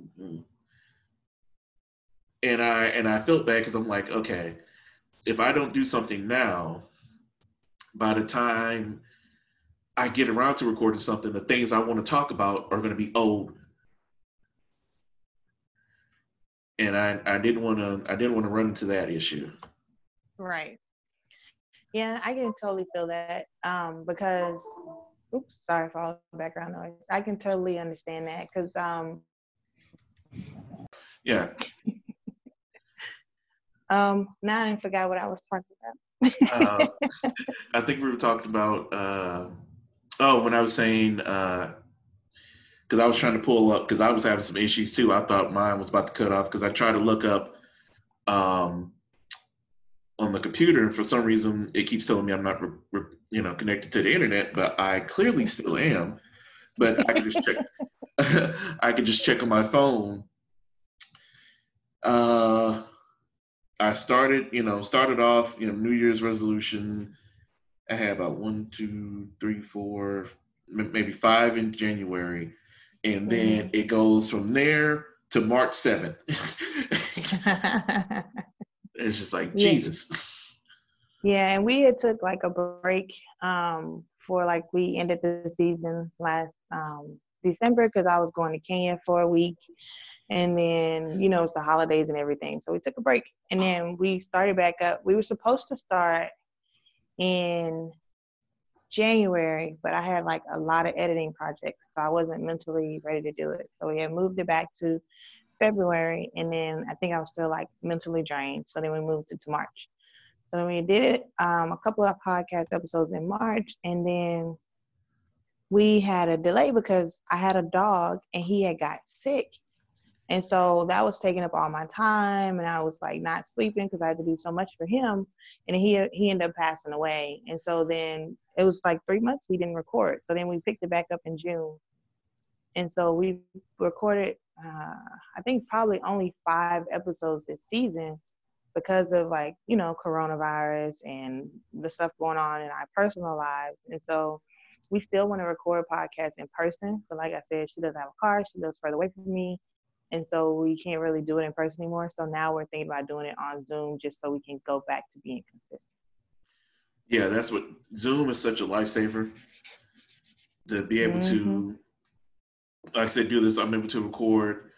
and I and I felt bad because I'm like, okay, if I don't do something now, by the time I get around to recording something, the things I want to talk about are going to be old. And I, I didn't want to I didn't want to run into that issue. Right. Yeah, I can totally feel that um, because, oops, sorry for all the background noise. I can totally understand that because, um, yeah. um, now I forgot what I was talking about. uh, I think we were talking about. Uh, oh, when I was saying. Uh, because I was trying to pull up because I was having some issues too. I thought mine was about to cut off because I tried to look up um, on the computer, and for some reason, it keeps telling me I'm not, re, re, you know, connected to the internet, but I clearly still am. But I can just check. I can just check on my phone. Uh, I started, you know, started off, you know, New Year's resolution. I had about one, two, three, four, maybe five in January, and then mm. it goes from there to March seventh. It's just like yeah. Jesus. Yeah, and we had took like a break um, for like we ended the season last um, December because I was going to Kenya for a week, and then you know it's the holidays and everything, so we took a break, and then we started back up. We were supposed to start in January, but I had like a lot of editing projects, so I wasn't mentally ready to do it. So we had moved it back to February, and then I think I was still like mentally drained. So then we moved it to March. So then we did um, a couple of podcast episodes in March, and then we had a delay because I had a dog and he had got sick. And so that was taking up all my time, and I was like not sleeping because I had to do so much for him. And he he ended up passing away. And so then it was like three months we didn't record. So then we picked it back up in June. And so we recorded uh, I think probably only five episodes this season because of like, you know, coronavirus and the stuff going on in our personal lives. And so we still want to record podcasts in person. But like I said, she doesn't have a car, she lives further away from me. And so we can't really do it in person anymore. So now we're thinking about doing it on Zoom just so we can go back to being consistent. Yeah, that's what Zoom is such a lifesaver to be able mm-hmm. to like I said, do this. I'm able to record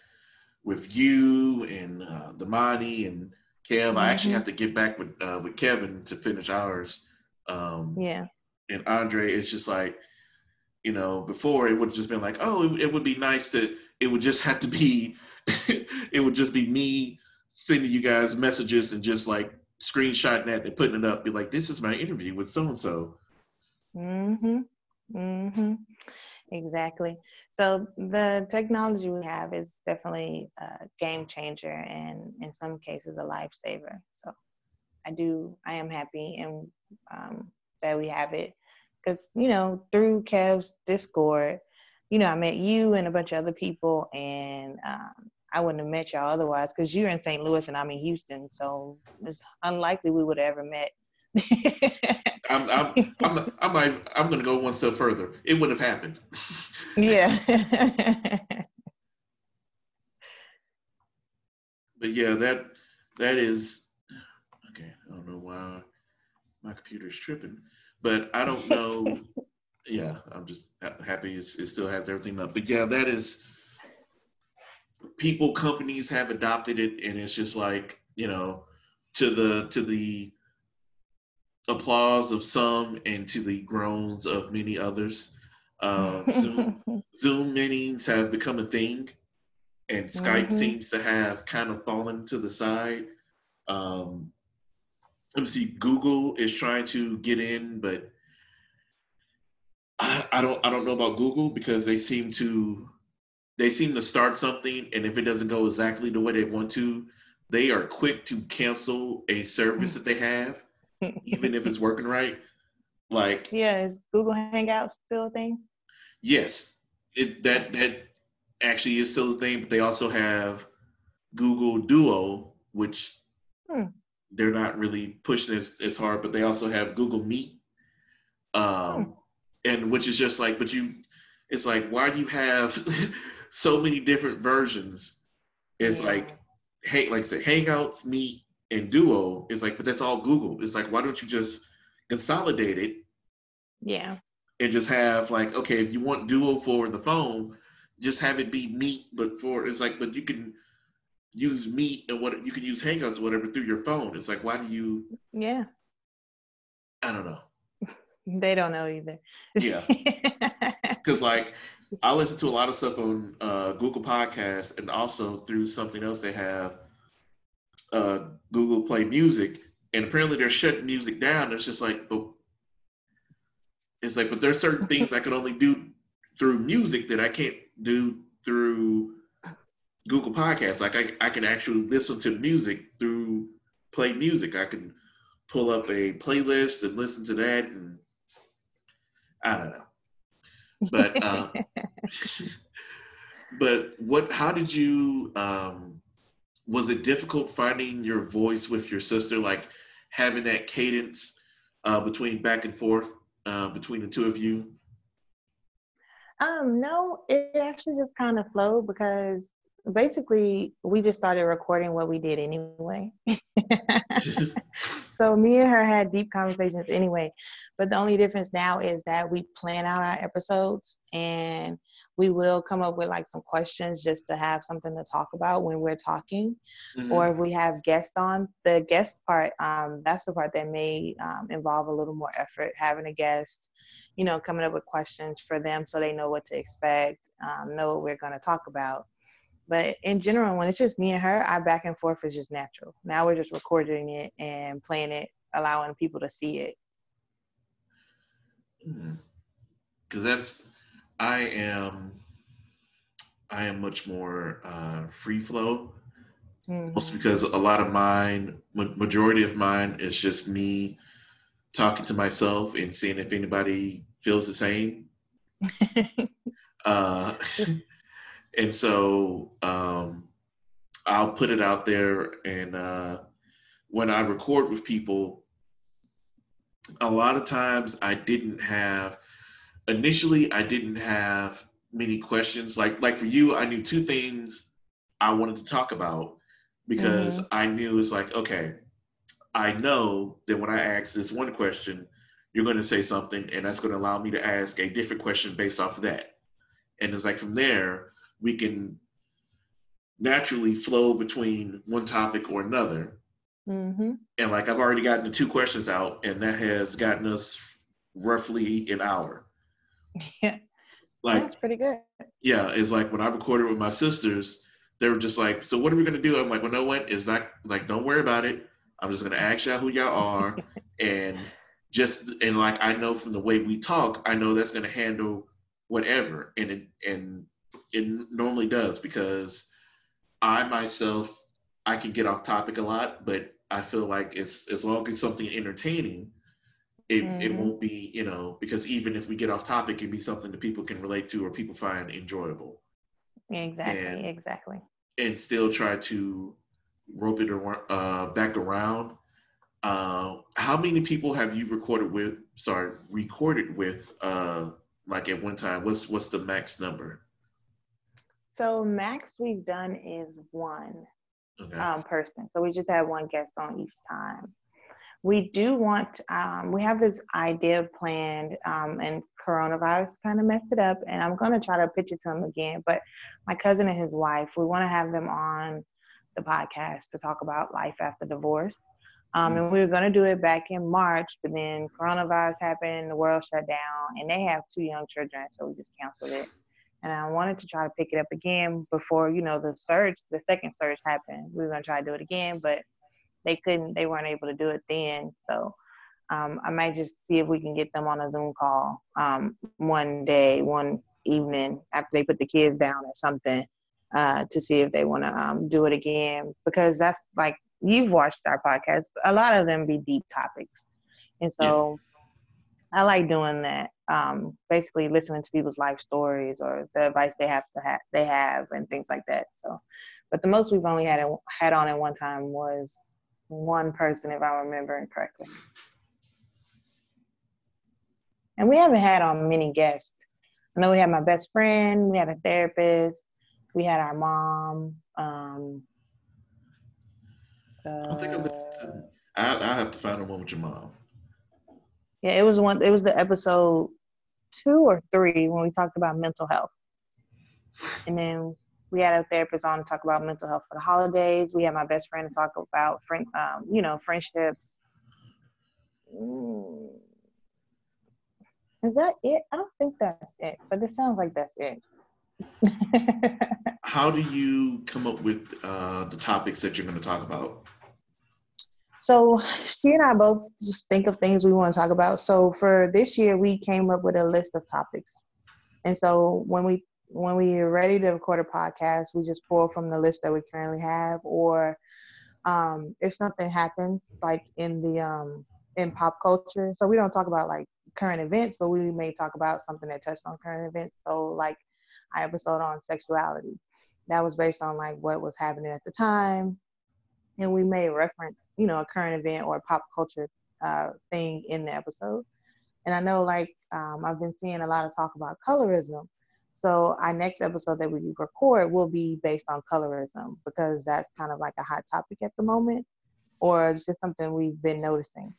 with you and uh, Damani and Kev. Mm-hmm. I actually mm-hmm. have to get back with uh, with Kevin to finish ours. Um, yeah. And Andre, it's just like, you know, before it would have just been like, oh, it, it would be nice to. It would just have to be. it would just be me sending you guys messages and just like screenshotting that and putting it up. Be like, this is my interview with so and so. Mm Mhm. Mm Mhm. Exactly. So the technology we have is definitely a game changer and in some cases a lifesaver. So I do, I am happy and um, that we have it because, you know, through Kev's Discord, you know, I met you and a bunch of other people and um, I wouldn't have met y'all otherwise because you're in St. Louis and I'm in Houston. So it's unlikely we would have ever met. I'm I'm I'm I'm I'm gonna go one step further. It would have happened. yeah. but yeah, that that is okay. I don't know why my computer's tripping, but I don't know. Yeah, I'm just happy it still has everything up. But yeah, that is people, companies have adopted it, and it's just like you know, to the to the applause of some and to the groans of many others. Uh, Zoom, Zoom meetings have become a thing, and Skype mm-hmm. seems to have kind of fallen to the side. Um, let me see. Google is trying to get in, but I, I don't. I don't know about Google because they seem to they seem to start something, and if it doesn't go exactly the way they want to, they are quick to cancel a service that they have, even if it's working right. Like yeah, is Google Hangouts still a thing? Yes, it that that actually is still a thing, but they also have Google Duo, which hmm. they're not really pushing as, as hard, but they also have Google Meet. Um, hmm. And which is just like, but you, it's like, why do you have so many different versions? It's yeah. like, hey, like I said, Hangouts, Meet, and Duo is like, but that's all Google. It's like, why don't you just consolidate it? Yeah. And just have like, okay, if you want Duo for the phone, just have it be Meet, but for it's like, but you can use Meet and what you can use Hangouts or whatever through your phone. It's like, why do you? Yeah. I don't know. They don't know either. yeah. Because like I listen to a lot of stuff on uh, Google Podcasts and also through something else they have, uh, Google Play Music, and apparently they're shutting music down. It's just like, but it's like, but there's certain things I can only do through music that I can't do through Google Podcasts. Like I, I can actually listen to music through Play Music. I can pull up a playlist and listen to that, and I don't know. But uh, but what? How did you? Um, was it difficult finding your voice with your sister? Like having that cadence uh, between back and forth uh, between the two of you? Um, no, it actually just kind of flowed because basically we just started recording what we did anyway. so me and her had deep conversations anyway. But the only difference now is that we plan out our episodes and we will come up with like some questions just to have something to talk about when we're talking mm-hmm. or if we have guests on the guest part um, that's the part that may um, involve a little more effort having a guest you know coming up with questions for them so they know what to expect um, know what we're going to talk about but in general when it's just me and her our back and forth is just natural now we're just recording it and playing it allowing people to see it because mm-hmm. that's I am I am much more uh, free flow. Mm-hmm. Mostly because a lot of mine, majority of mine, is just me talking to myself and seeing if anybody feels the same. uh, and so um, I'll put it out there. And uh, when I record with people, a lot of times I didn't have initially I didn't have many questions. Like like for you, I knew two things I wanted to talk about because mm-hmm. I knew it's like, okay, I know that when I ask this one question, you're going to say something, and that's going to allow me to ask a different question based off of that. And it's like from there, we can naturally flow between one topic or another. Mm-hmm. And like I've already gotten the two questions out, and that has gotten us roughly an hour. Yeah. Like that's pretty good. Yeah, it's like when I recorded with my sisters, they were just like, "So what are we gonna do?" I'm like, "Well, no what? It's not like don't worry about it. I'm just gonna ask y'all who y'all are, and just and like I know from the way we talk, I know that's gonna handle whatever, and it and it normally does because I myself I can get off topic a lot, but I feel like it's as long as something entertaining, it, mm-hmm. it won't be you know because even if we get off topic it can be something that people can relate to or people find enjoyable. Exactly and, exactly. and still try to rope it uh, back around. Uh, how many people have you recorded with sorry recorded with uh, like at one time? What's what's the max number so max we've done is one okay. um, person. So we just had one guest on each time. We do want um, we have this idea planned um, and coronavirus kind of messed it up and i'm going to try to pitch it to him again but my cousin and his wife we want to have them on the podcast to talk about life after divorce. Um, and we were going to do it back in march but then coronavirus happened the world shut down and they have two young children so we just canceled it and i wanted to try to pick it up again before you know the surge the second surge happened. We were going to try to do it again but they couldn't they weren't able to do it then. So um, i might just see if we can get them on a zoom call um, one day one evening after they put the kids down or something uh, to see if they want to um, do it again because that's like you've watched our podcast. A lot of them be deep topics. And so yeah. i like doing that um, basically listening to people's life stories or the advice they have to have they have and things like that so but the most we've only had had on at one time was one person, if I'm remembering correctly. And we haven't had on many guests. I know we had my best friend, we had a therapist, we had our mom. Um, uh, I think I listened to. I, I have to find a one with your mom. Yeah, it was one. It was the episode two or three when we talked about mental health, and then we had a therapist on to talk about mental health for the holidays. We had my best friend to talk about friend, um, you know, friendships. Mm. Is that it? I don't think that's it, but it sounds like that's it. How do you come up with uh, the topics that you're going to talk about? So she and I both just think of things we want to talk about. So for this year, we came up with a list of topics. And so when we when we are ready to record a podcast, we just pull from the list that we currently have, or um, if something happens, like in the um, in pop culture. So we don't talk about like current events, but we may talk about something that touched on current events. So like our episode on sexuality, that was based on like what was happening at the time, and we may reference you know a current event or a pop culture uh, thing in the episode. And I know like um, I've been seeing a lot of talk about colorism so our next episode that we record will be based on colorism because that's kind of like a hot topic at the moment, or it's just something we've been noticing.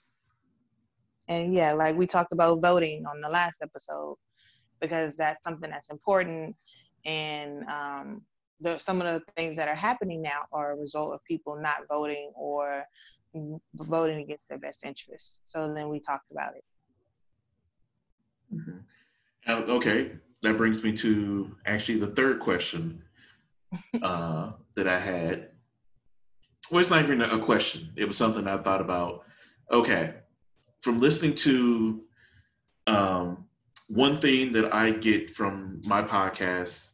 And yeah, like we talked about voting on the last episode because that's something that's important. And um, the, some of the things that are happening now are a result of people not voting or voting against their best interests. So then we talked about it. Mm-hmm. Okay, that brings me to actually the third question uh, that I had. Well, it's not even a question. It was something I thought about. Okay, from listening to um, one thing that I get from my podcast,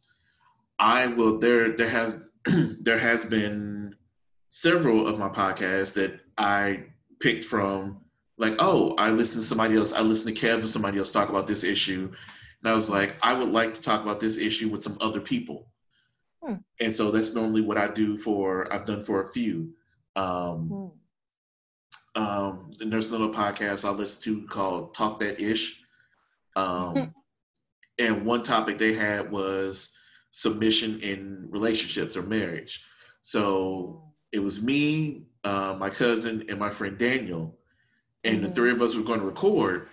I will there there has there has been several of my podcasts that I picked from like, oh, I listened to somebody else, I listened to Kev and somebody else talk about this issue, and I was like, I would like to talk about this issue with some other people. Hmm. And so that's normally what I do for, I've done for a few. Um, hmm. um, and there's another podcast I listen to called Talk That Ish. Um, and one topic they had was submission in relationships or marriage. So it was me, uh, my cousin, and my friend Daniel. And mm-hmm. the three of us were going to record.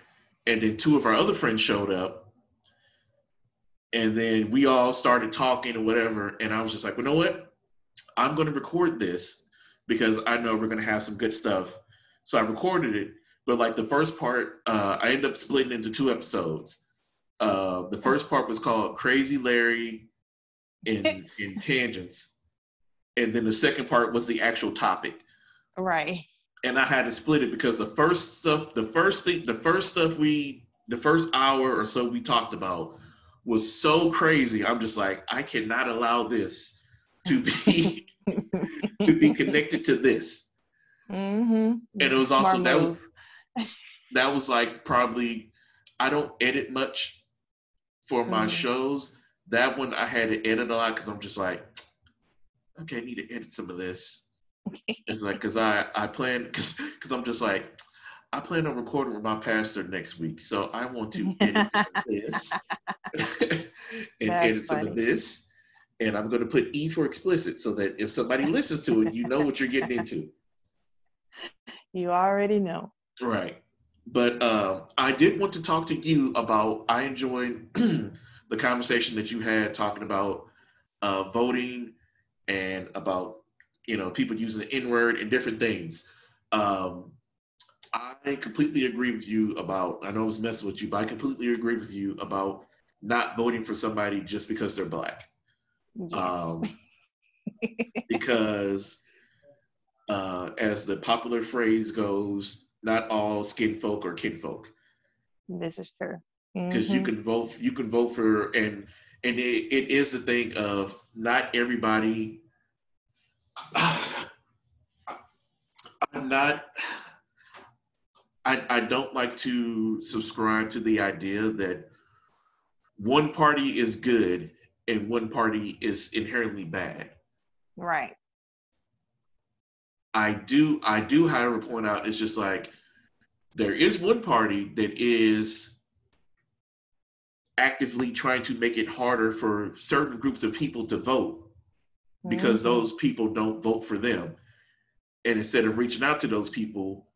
And then two of our other friends showed up and then we all started talking or whatever. And I was just like, you know what? I'm going to record this because I know we're going to have some good stuff. So I recorded it. But like the first part, uh, I ended up splitting into two episodes. Uh, the first part was called Crazy Larry in in tangents, and then the second part was the actual topic. Right. And I had to split it because the first stuff, the first thing, the first stuff we, the first hour or so we talked about was so crazy. I'm just like, I cannot allow this to be to be connected to this. Mm-hmm. And it was also Smart that move. was that was like probably I don't edit much for my mm-hmm. shows. That one I had to edit a lot because I'm just like, okay, I need to edit some of this. it's like because I I plan because because I'm just like I plan on recording with my pastor next week, so I want to edit some of this and That's edit some of this, and I'm going to put E for explicit so that if somebody listens to it, you know what you're getting into. You already know. Right. But uh, I did want to talk to you about. I enjoyed the conversation that you had talking about uh, voting and about you know people using the N word and different things. Um, I completely agree with you about. I know I was messing with you, but I completely agree with you about not voting for somebody just because they're black. Yes. Um, because, uh, as the popular phrase goes, not all skin folk are kinfolk. This is true. Because mm-hmm. you can vote, you can vote for, and and it, it is the thing of not everybody. I'm not. I, I don't like to subscribe to the idea that one party is good and one party is inherently bad. Right. I do I do however point out it's just like there is one party that is actively trying to make it harder for certain groups of people to vote because mm-hmm. those people don't vote for them. And instead of reaching out to those people,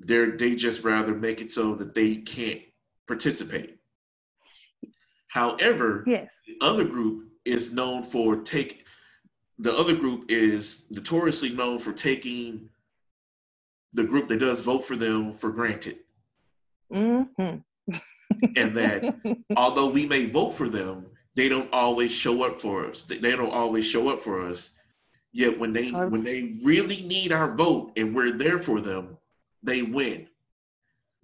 they're they just rather make it so that they can't participate. However, yes. the other group is known for take the other group is notoriously known for taking the group that does vote for them for granted. Mm-hmm. And that although we may vote for them, they don't always show up for us. They don't always show up for us. Yet when they when they really need our vote and we're there for them, they win.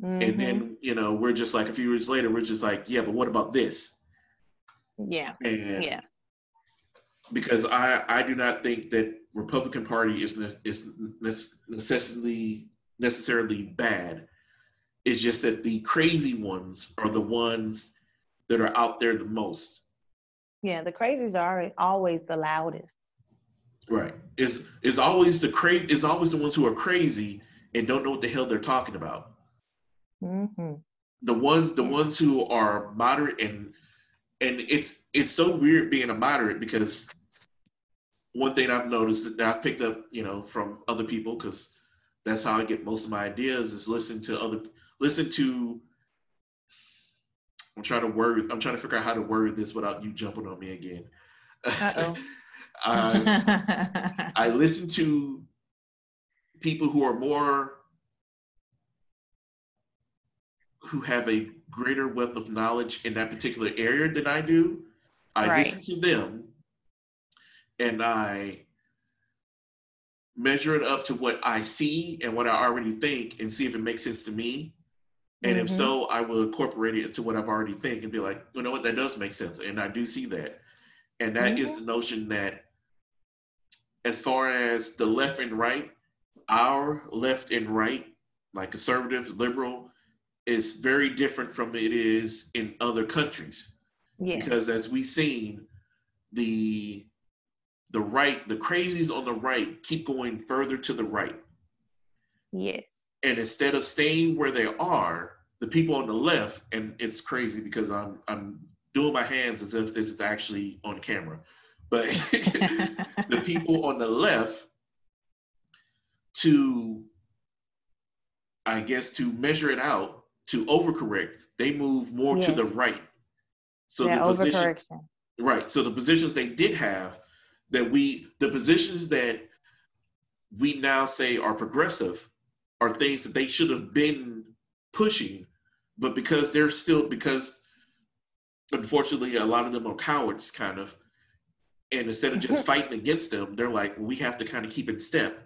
Mm-hmm. And then, you know, we're just like a few years later, we're just like, yeah, but what about this? Yeah. And yeah. Because I, I do not think that Republican Party is is necessarily necessarily bad. It's just that the crazy ones are the ones that are out there the most. Yeah, the crazies are always the loudest. Right. Is is always the crazy is always the ones who are crazy and don't know what the hell they're talking about. Mm-hmm. The ones, the ones who are moderate and and it's it's so weird being a moderate because one thing I've noticed that I've picked up, you know, from other people because that's how I get most of my ideas is listen to other listen to. I'm trying to word. I'm trying to figure out how to word this without you jumping on me again. Uh-oh. I, I listen to people who are more who have a greater wealth of knowledge in that particular area than I do. I right. listen to them and I measure it up to what I see and what I already think and see if it makes sense to me. And mm-hmm. if so, I will incorporate it into what I've already think and be like, you know what, that does make sense. And I do see that. And that mm-hmm. is the notion that as far as the left and right, our left and right, like conservative, liberal, is very different from it is in other countries. Yeah. Because as we've seen, the the right, the crazies on the right keep going further to the right. Yes. And instead of staying where they are, the people on the left, and it's crazy because I'm I'm doing my hands as if this is actually on camera, but the people on the left to I guess to measure it out, to overcorrect, they move more yes. to the right. So yeah, the position, right. So the positions they did have that we the positions that we now say are progressive are things that they should have been pushing, but because they're still because unfortunately a lot of them are cowards kind of and instead of just fighting against them they're like we have to kind of keep in step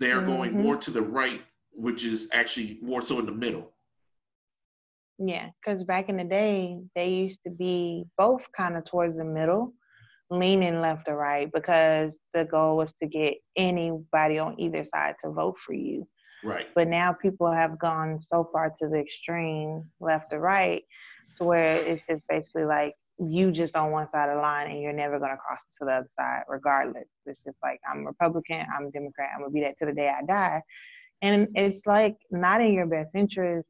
they are mm-hmm. going more to the right, which is actually more so in the middle. Yeah, because back in the day, they used to be both kind of towards the middle, leaning left or right, because the goal was to get anybody on either side to vote for you. Right. But now people have gone so far to the extreme, left or right, to where it's just basically like you just on one side of the line and you're never going to cross to the other side regardless. It's just like i'm republican i'm democrat i'm going to be that to the day i die. And it's like not in your best interest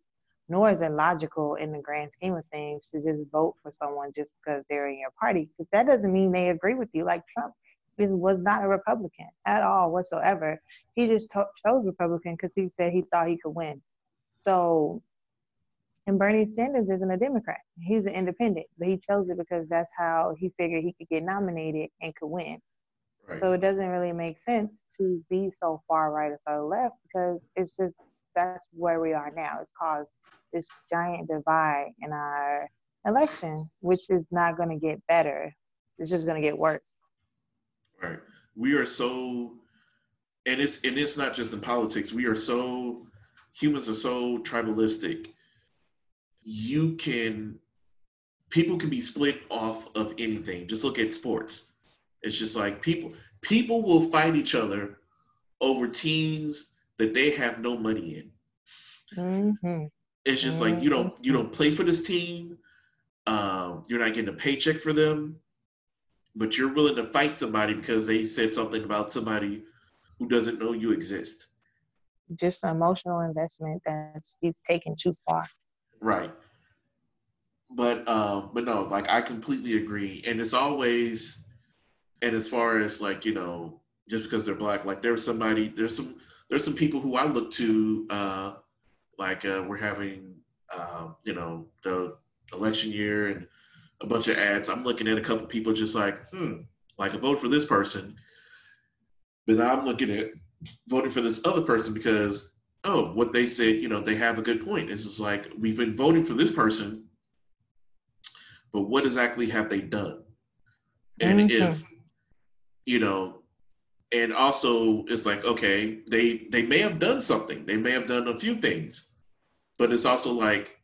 nor is it logical in the grand scheme of things to just vote for someone just because they're in your party because that doesn't mean they agree with you like trump is, was not a Republican at all whatsoever. He just to- chose Republican because he said he thought he could win. So, and Bernie Sanders isn't a Democrat. He's an independent, but he chose it because that's how he figured he could get nominated and could win. Right. So it doesn't really make sense to be so far right or far left because it's just that's where we are now. It's caused this giant divide in our election, which is not going to get better. It's just going to get worse. Right. We are so, and it's and it's not just in politics. We are so humans are so tribalistic. You can people can be split off of anything. Just look at sports. It's just like people people will fight each other over teams that they have no money in. Mm-hmm. It's just mm-hmm. like you don't you don't play for this team. Um, you're not getting a paycheck for them, but you're willing to fight somebody because they said something about somebody who doesn't know you exist. Just an emotional investment that's you've taken too far. Right. But um, but no, like I completely agree, and it's always, and as far as like you know, just because they're black, like there's somebody, there's some, there's some people who I look to, uh, like uh, we're having, uh, you know, the election year and a bunch of ads. I'm looking at a couple people just like, hmm, like a vote for this person. But I'm looking at voting for this other person because, oh, what they said, you know, they have a good point. It's just like, we've been voting for this person, but what exactly have they done? And mm-hmm. if, you know, and also it's like, okay, they they may have done something. They may have done a few things, but it's also like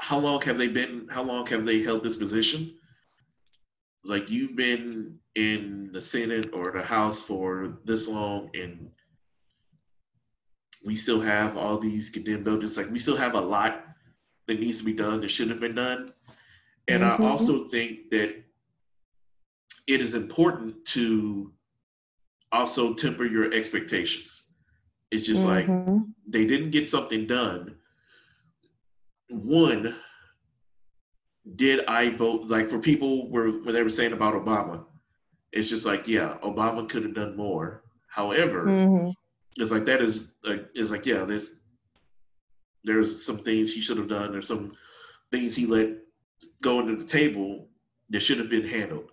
how long have they been how long have they held this position it's like you've been in the senate or the house for this long and we still have all these condemned buildings like we still have a lot that needs to be done that should have been done and mm-hmm. i also think that it is important to also temper your expectations it's just mm-hmm. like they didn't get something done one, did I vote like for people where when they were saying about Obama, it's just like yeah, Obama could have done more. However, mm-hmm. it's like that is like it's like yeah, there's there's some things he should have done. There's some things he let go into the table that should have been handled.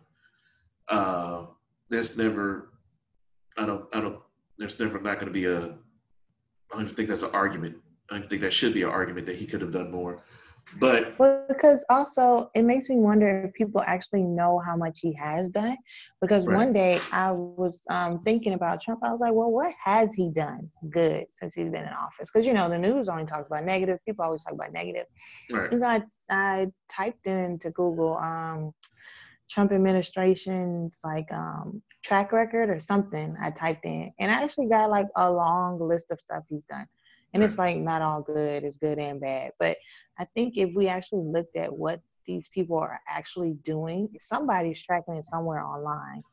Uh, there's never, I don't, I don't. There's never not going to be a. I don't think that's an argument I think that should be an argument that he could have done more. But well, because also it makes me wonder if people actually know how much he has done. Because right. one day I was um, thinking about Trump, I was like, well, what has he done good since he's been in office? Because you know the news only talks about negative. People always talk about negative. Right. And so I I typed into Google um, Trump administration's like um, track record or something. I typed in, and I actually got like a long list of stuff he's done. And it's like not all good, it's good and bad. But I think if we actually looked at what these people are actually doing, somebody's tracking it somewhere online.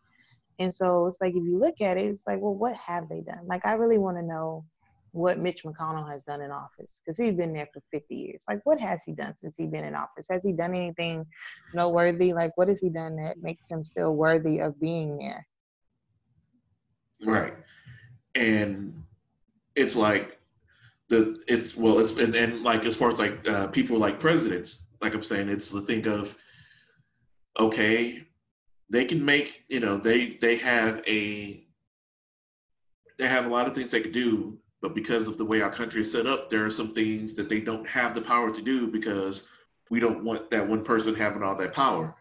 And so it's like if you look at it, it's like, well, what have they done? Like I really want to know what Mitch McConnell has done in office because he's been there for 50 years. Like, what has he done since he's been in office? Has he done anything noteworthy? Like, what has he done that makes him still worthy of being there? Right. And it's like the it's well it's and, and like as far as like uh, people like presidents like i'm saying it's the thing of okay they can make you know they they have a they have a lot of things they could do but because of the way our country is set up there are some things that they don't have the power to do because we don't want that one person having all that power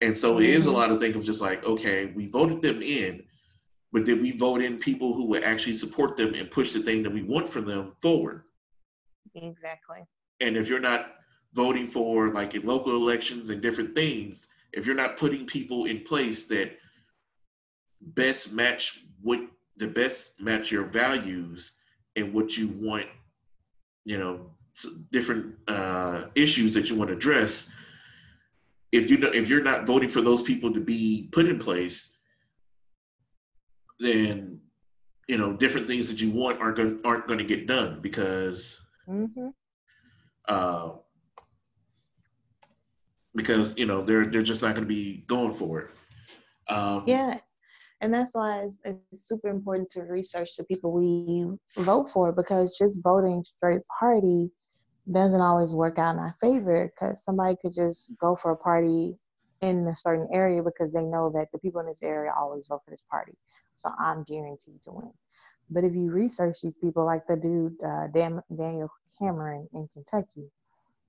and so mm-hmm. it is a mm-hmm. lot of things of just like okay we voted them in but did we vote in people who would actually support them and push the thing that we want for them forward? Exactly. And if you're not voting for like in local elections and different things, if you're not putting people in place that best match what the best match your values and what you want, you know, different uh, issues that you want to address. If you if you're not voting for those people to be put in place, then you know different things that you want aren't going aren't going to get done because mm-hmm. uh, because you know they're they're just not going to be going for it. Um, yeah, and that's why it's, it's, super important to research the people we vote for because just voting straight party doesn't always work out in our favor because somebody could just go for a party in a certain area because they know that the people in this area always vote for this party. So I'm guaranteed to win. But if you research these people, like the dude uh, Dan, Daniel Cameron in Kentucky,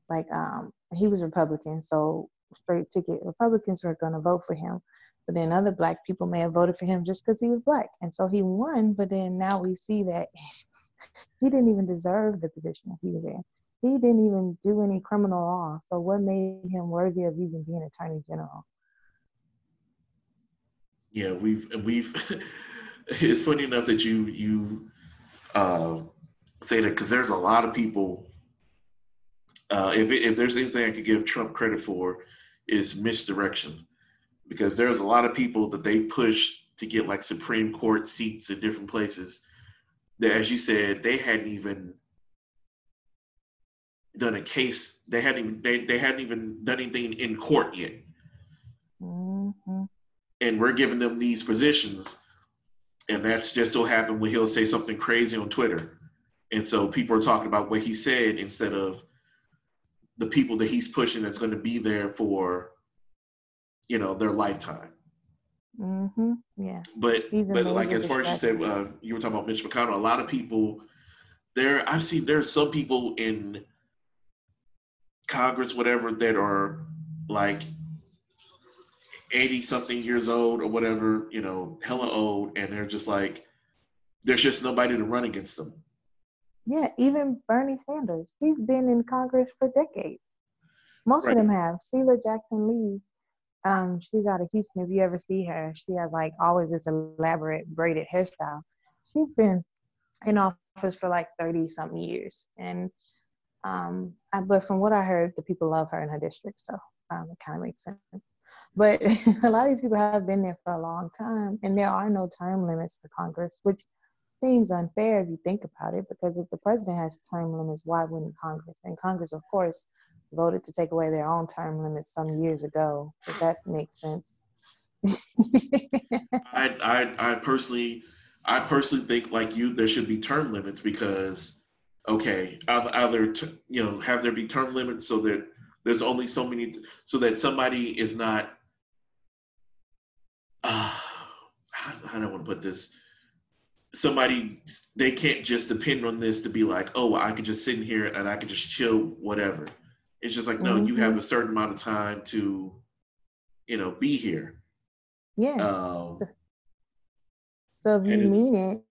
like um, he was Republican, so straight ticket Republicans were going to vote for him. But then other black people may have voted for him just because he was black, and so he won. But then now we see that he didn't even deserve the position that he was in he didn't even do any criminal law. So what made him worthy of even being attorney general? Yeah, we've we've. it's funny enough that you you uh, say that because there's a lot of people. Uh, if if there's anything I could give Trump credit for, is misdirection, because there's a lot of people that they push to get like Supreme Court seats in different places. That, as you said, they hadn't even done a case. They hadn't even they, they hadn't even done anything in court yet. Mm-hmm. And we're giving them these positions, and that's just so happened when he'll say something crazy on Twitter, and so people are talking about what he said instead of the people that he's pushing that's going to be there for, you know, their lifetime. Mm-hmm. Yeah. But but like as far as you said, uh, you were talking about Mitch McConnell. A lot of people there. I've seen there's some people in Congress, whatever, that are like 80 something years old or whatever, you know, hella old, and they're just like, there's just nobody to run against them. Yeah, even Bernie Sanders, he's been in Congress for decades. Most right. of them have. Sheila Jackson Lee, um, she's out of Houston. If you ever see her, she has like always this elaborate braided hairstyle. She's been in office for like 30 something years. And um, I, but from what I heard, the people love her in her district, so um, it kind of makes sense. But a lot of these people have been there for a long time, and there are no term limits for Congress, which seems unfair if you think about it, because if the president has term limits, why wouldn't Congress? And Congress, of course, voted to take away their own term limits some years ago, but that makes sense. I, I, I personally, I personally think like you, there should be term limits because okay, either, you know have there be term limits so that there's only so many, so that somebody is not. Uh, how, don't want to put this? Somebody they can't just depend on this to be like, oh, I can just sit in here and I can just chill, whatever. It's just like, no, mm-hmm. you have a certain amount of time to, you know, be here. Yeah. Um, so, so if you mean it,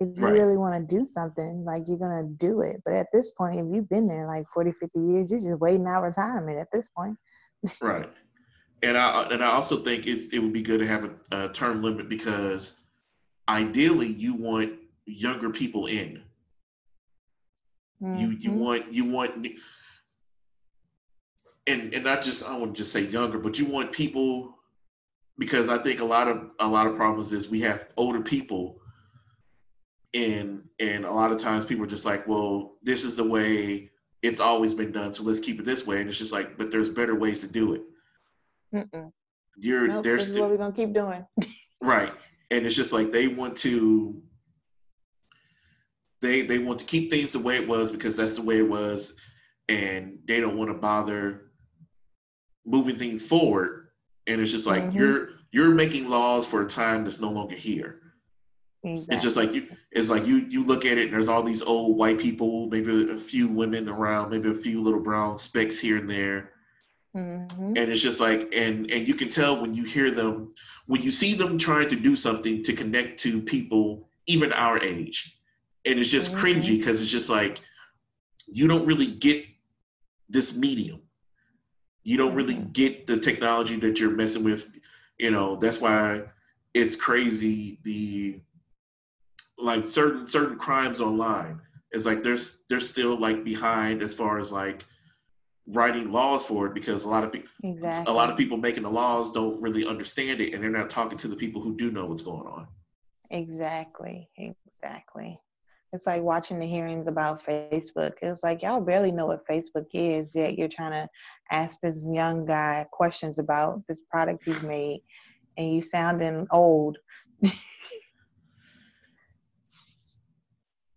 if you right. really want to do something, like you're going to do it. But at this point, if you've been there like 40, 50 years, you're just waiting out retirement at this point. right. And I and I also think it it would be good to have a, a term limit because ideally you want younger people in. Mm-hmm. You you mm-hmm. want you want and and not just I wouldn't just say younger, but you want people because I think a lot of a lot of problems is we have older people and and a lot of times people are just like well this is the way it's always been done so let's keep it this way. And it's just like but there's better ways to do it. Mm-mm. you're nope, there's this is what we're gonna keep doing. Right. And it's just like they want to they they want to keep things the way it was because that's the way it was. And they don't want to bother moving things forward. And it's just like mm-hmm. you're you're making laws for a time that's no longer here Exactly. It's just like you. It's like you. You look at it, and there's all these old white people, maybe a few women around, maybe a few little brown specks here and there, mm-hmm. and it's just like, and and you can tell when you hear them, when you see them trying to do something to connect to people even our age, and it's just mm-hmm. cringy because it's just like you don't really get this medium. You don't really mm-hmm. get the technology that you're messing with. You know that's why it's crazy the like certain certain crimes online. It's like there's they're still like behind as far as like writing laws for it because a lot of people exactly. a lot of people making the laws don't really understand it and they're not talking to the people who do know what's going on. Exactly. Exactly. It's like watching the hearings about facebook. It's like y'all barely know what facebook is yet you're trying to ask this young guy questions about this product he's made and you sounding old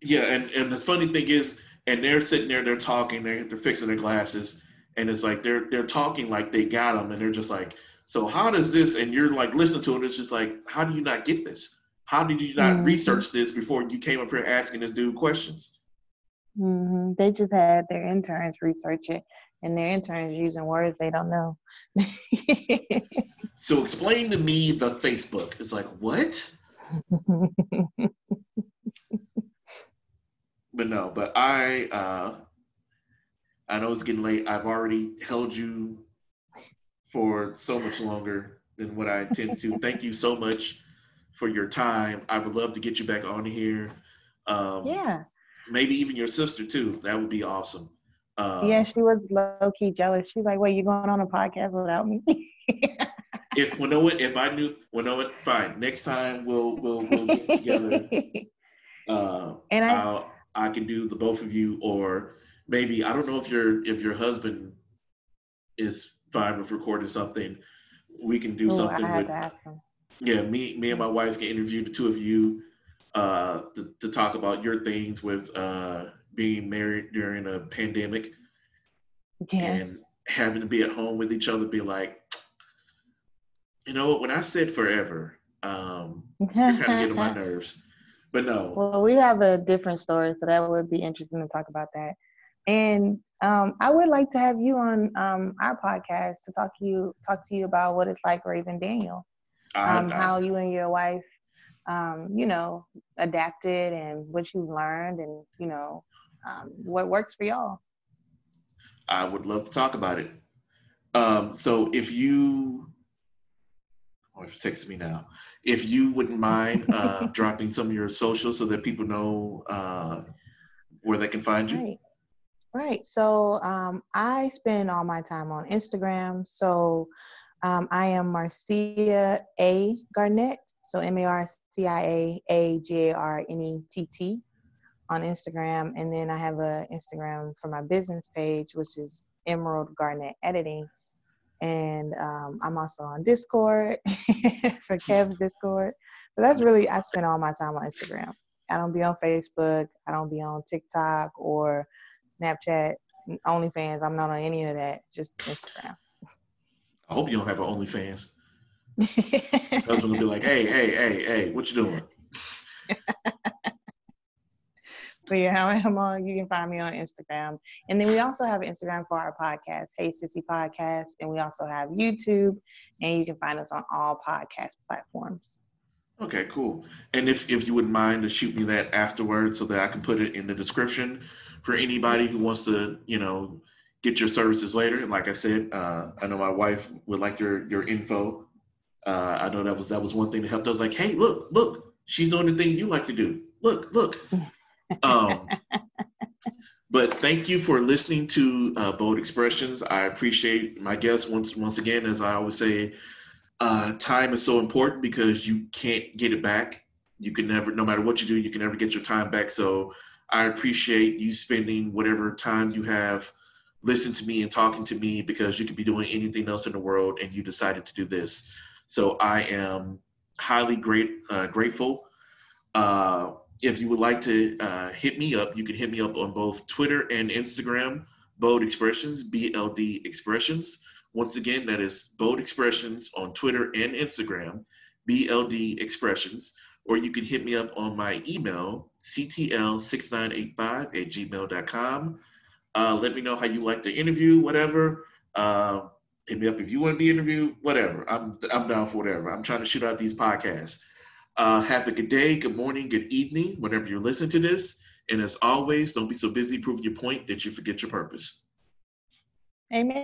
yeah, and and the funny thing is, and they're sitting there, they're talking, they're, they're fixing their glasses, and it's like they're they're talking like they got them, and they're just like, so how does this? And you're like listening to it, it's just like, how do you not get this? How did you not mm-hmm. research this before you came up here asking this dude questions? Mm-hmm. They just had their interns research it, and their interns using words they don't know. so explain to me the Facebook. It's like what? but no, but I uh I know it's getting late. I've already held you for so much longer than what I intend to. Thank you so much for your time. I would love to get you back on here. Um, yeah. Maybe even your sister too. That would be awesome. Um, yeah, she was low key jealous. She's like, "Wait, you going on a podcast without me?" if you know what, if I knew, well, know what, fine. Next time we'll we'll we'll get together. Uh, and I, I'll, I can do the both of you, or maybe I don't know if your if your husband is fine with recording something. We can do Ooh, something with. Yeah, me me and my wife can interview the two of you uh, to, to talk about your things with uh, being married during a pandemic yeah. and having to be at home with each other. Be like, you know, when I said forever, um, you're kind of getting my nerves. But no. Well, we have a different story, so that would be interesting to talk about that. And um, I would like to have you on um, our podcast to talk to you talk to you about what it's like raising Daniel, um, I, I, how you and your wife, um, you know, adapted and what you've learned, and you know, um, what works for y'all. I would love to talk about it. Um, so if you, or if text me now, if you wouldn't mind uh, dropping some of your socials so that people know uh, where they can find you. Right. Right. So um, I spend all my time on Instagram. So um, I am Marcia A. Garnett. So M A R C I A A G A R N E T T on Instagram. And then I have a Instagram for my business page, which is Emerald Garnett Editing. And um, I'm also on Discord for Kev's Discord. But that's really, I spend all my time on Instagram. I don't be on Facebook. I don't be on TikTok or Snapchat, OnlyFans. I'm not on any of that. Just Instagram. I hope you don't have an OnlyFans. That's gonna be like, hey, hey, hey, hey, what you doing? yeah, how am on? You can find me on Instagram, and then we also have Instagram for our podcast, Hey Sissy Podcast, and we also have YouTube, and you can find us on all podcast platforms. Okay, cool. And if if you wouldn't mind to shoot me that afterwards, so that I can put it in the description for anybody who wants to, you know, get your services later. And like I said, uh, I know my wife would like your your info. Uh, I know that was that was one thing that helped. I was like, hey, look, look, she's doing the thing you like to do. Look, look. Um, but thank you for listening to uh, Bold Expressions. I appreciate my guests once once again. As I always say, uh, time is so important because you can't get it back. You can never, no matter what you do, you can never get your time back. So I appreciate you spending whatever time you have listening to me and talking to me because you could be doing anything else in the world and you decided to do this. So I am highly great uh, grateful. Uh, if you would like to uh, hit me up, you can hit me up on both Twitter and Instagram, Bold Expressions, BLD Expressions. Once again, that is Bold Expressions on Twitter and Instagram, BLD Expressions or you can hit me up on my email, ctl6985 at gmail.com. Uh, let me know how you like the interview, whatever. Uh, hit me up if you want to be interviewed, whatever. I'm, I'm down for whatever. I'm trying to shoot out these podcasts. Uh, have a good day, good morning, good evening, whenever you're listening to this. And as always, don't be so busy proving your point that you forget your purpose. Amen.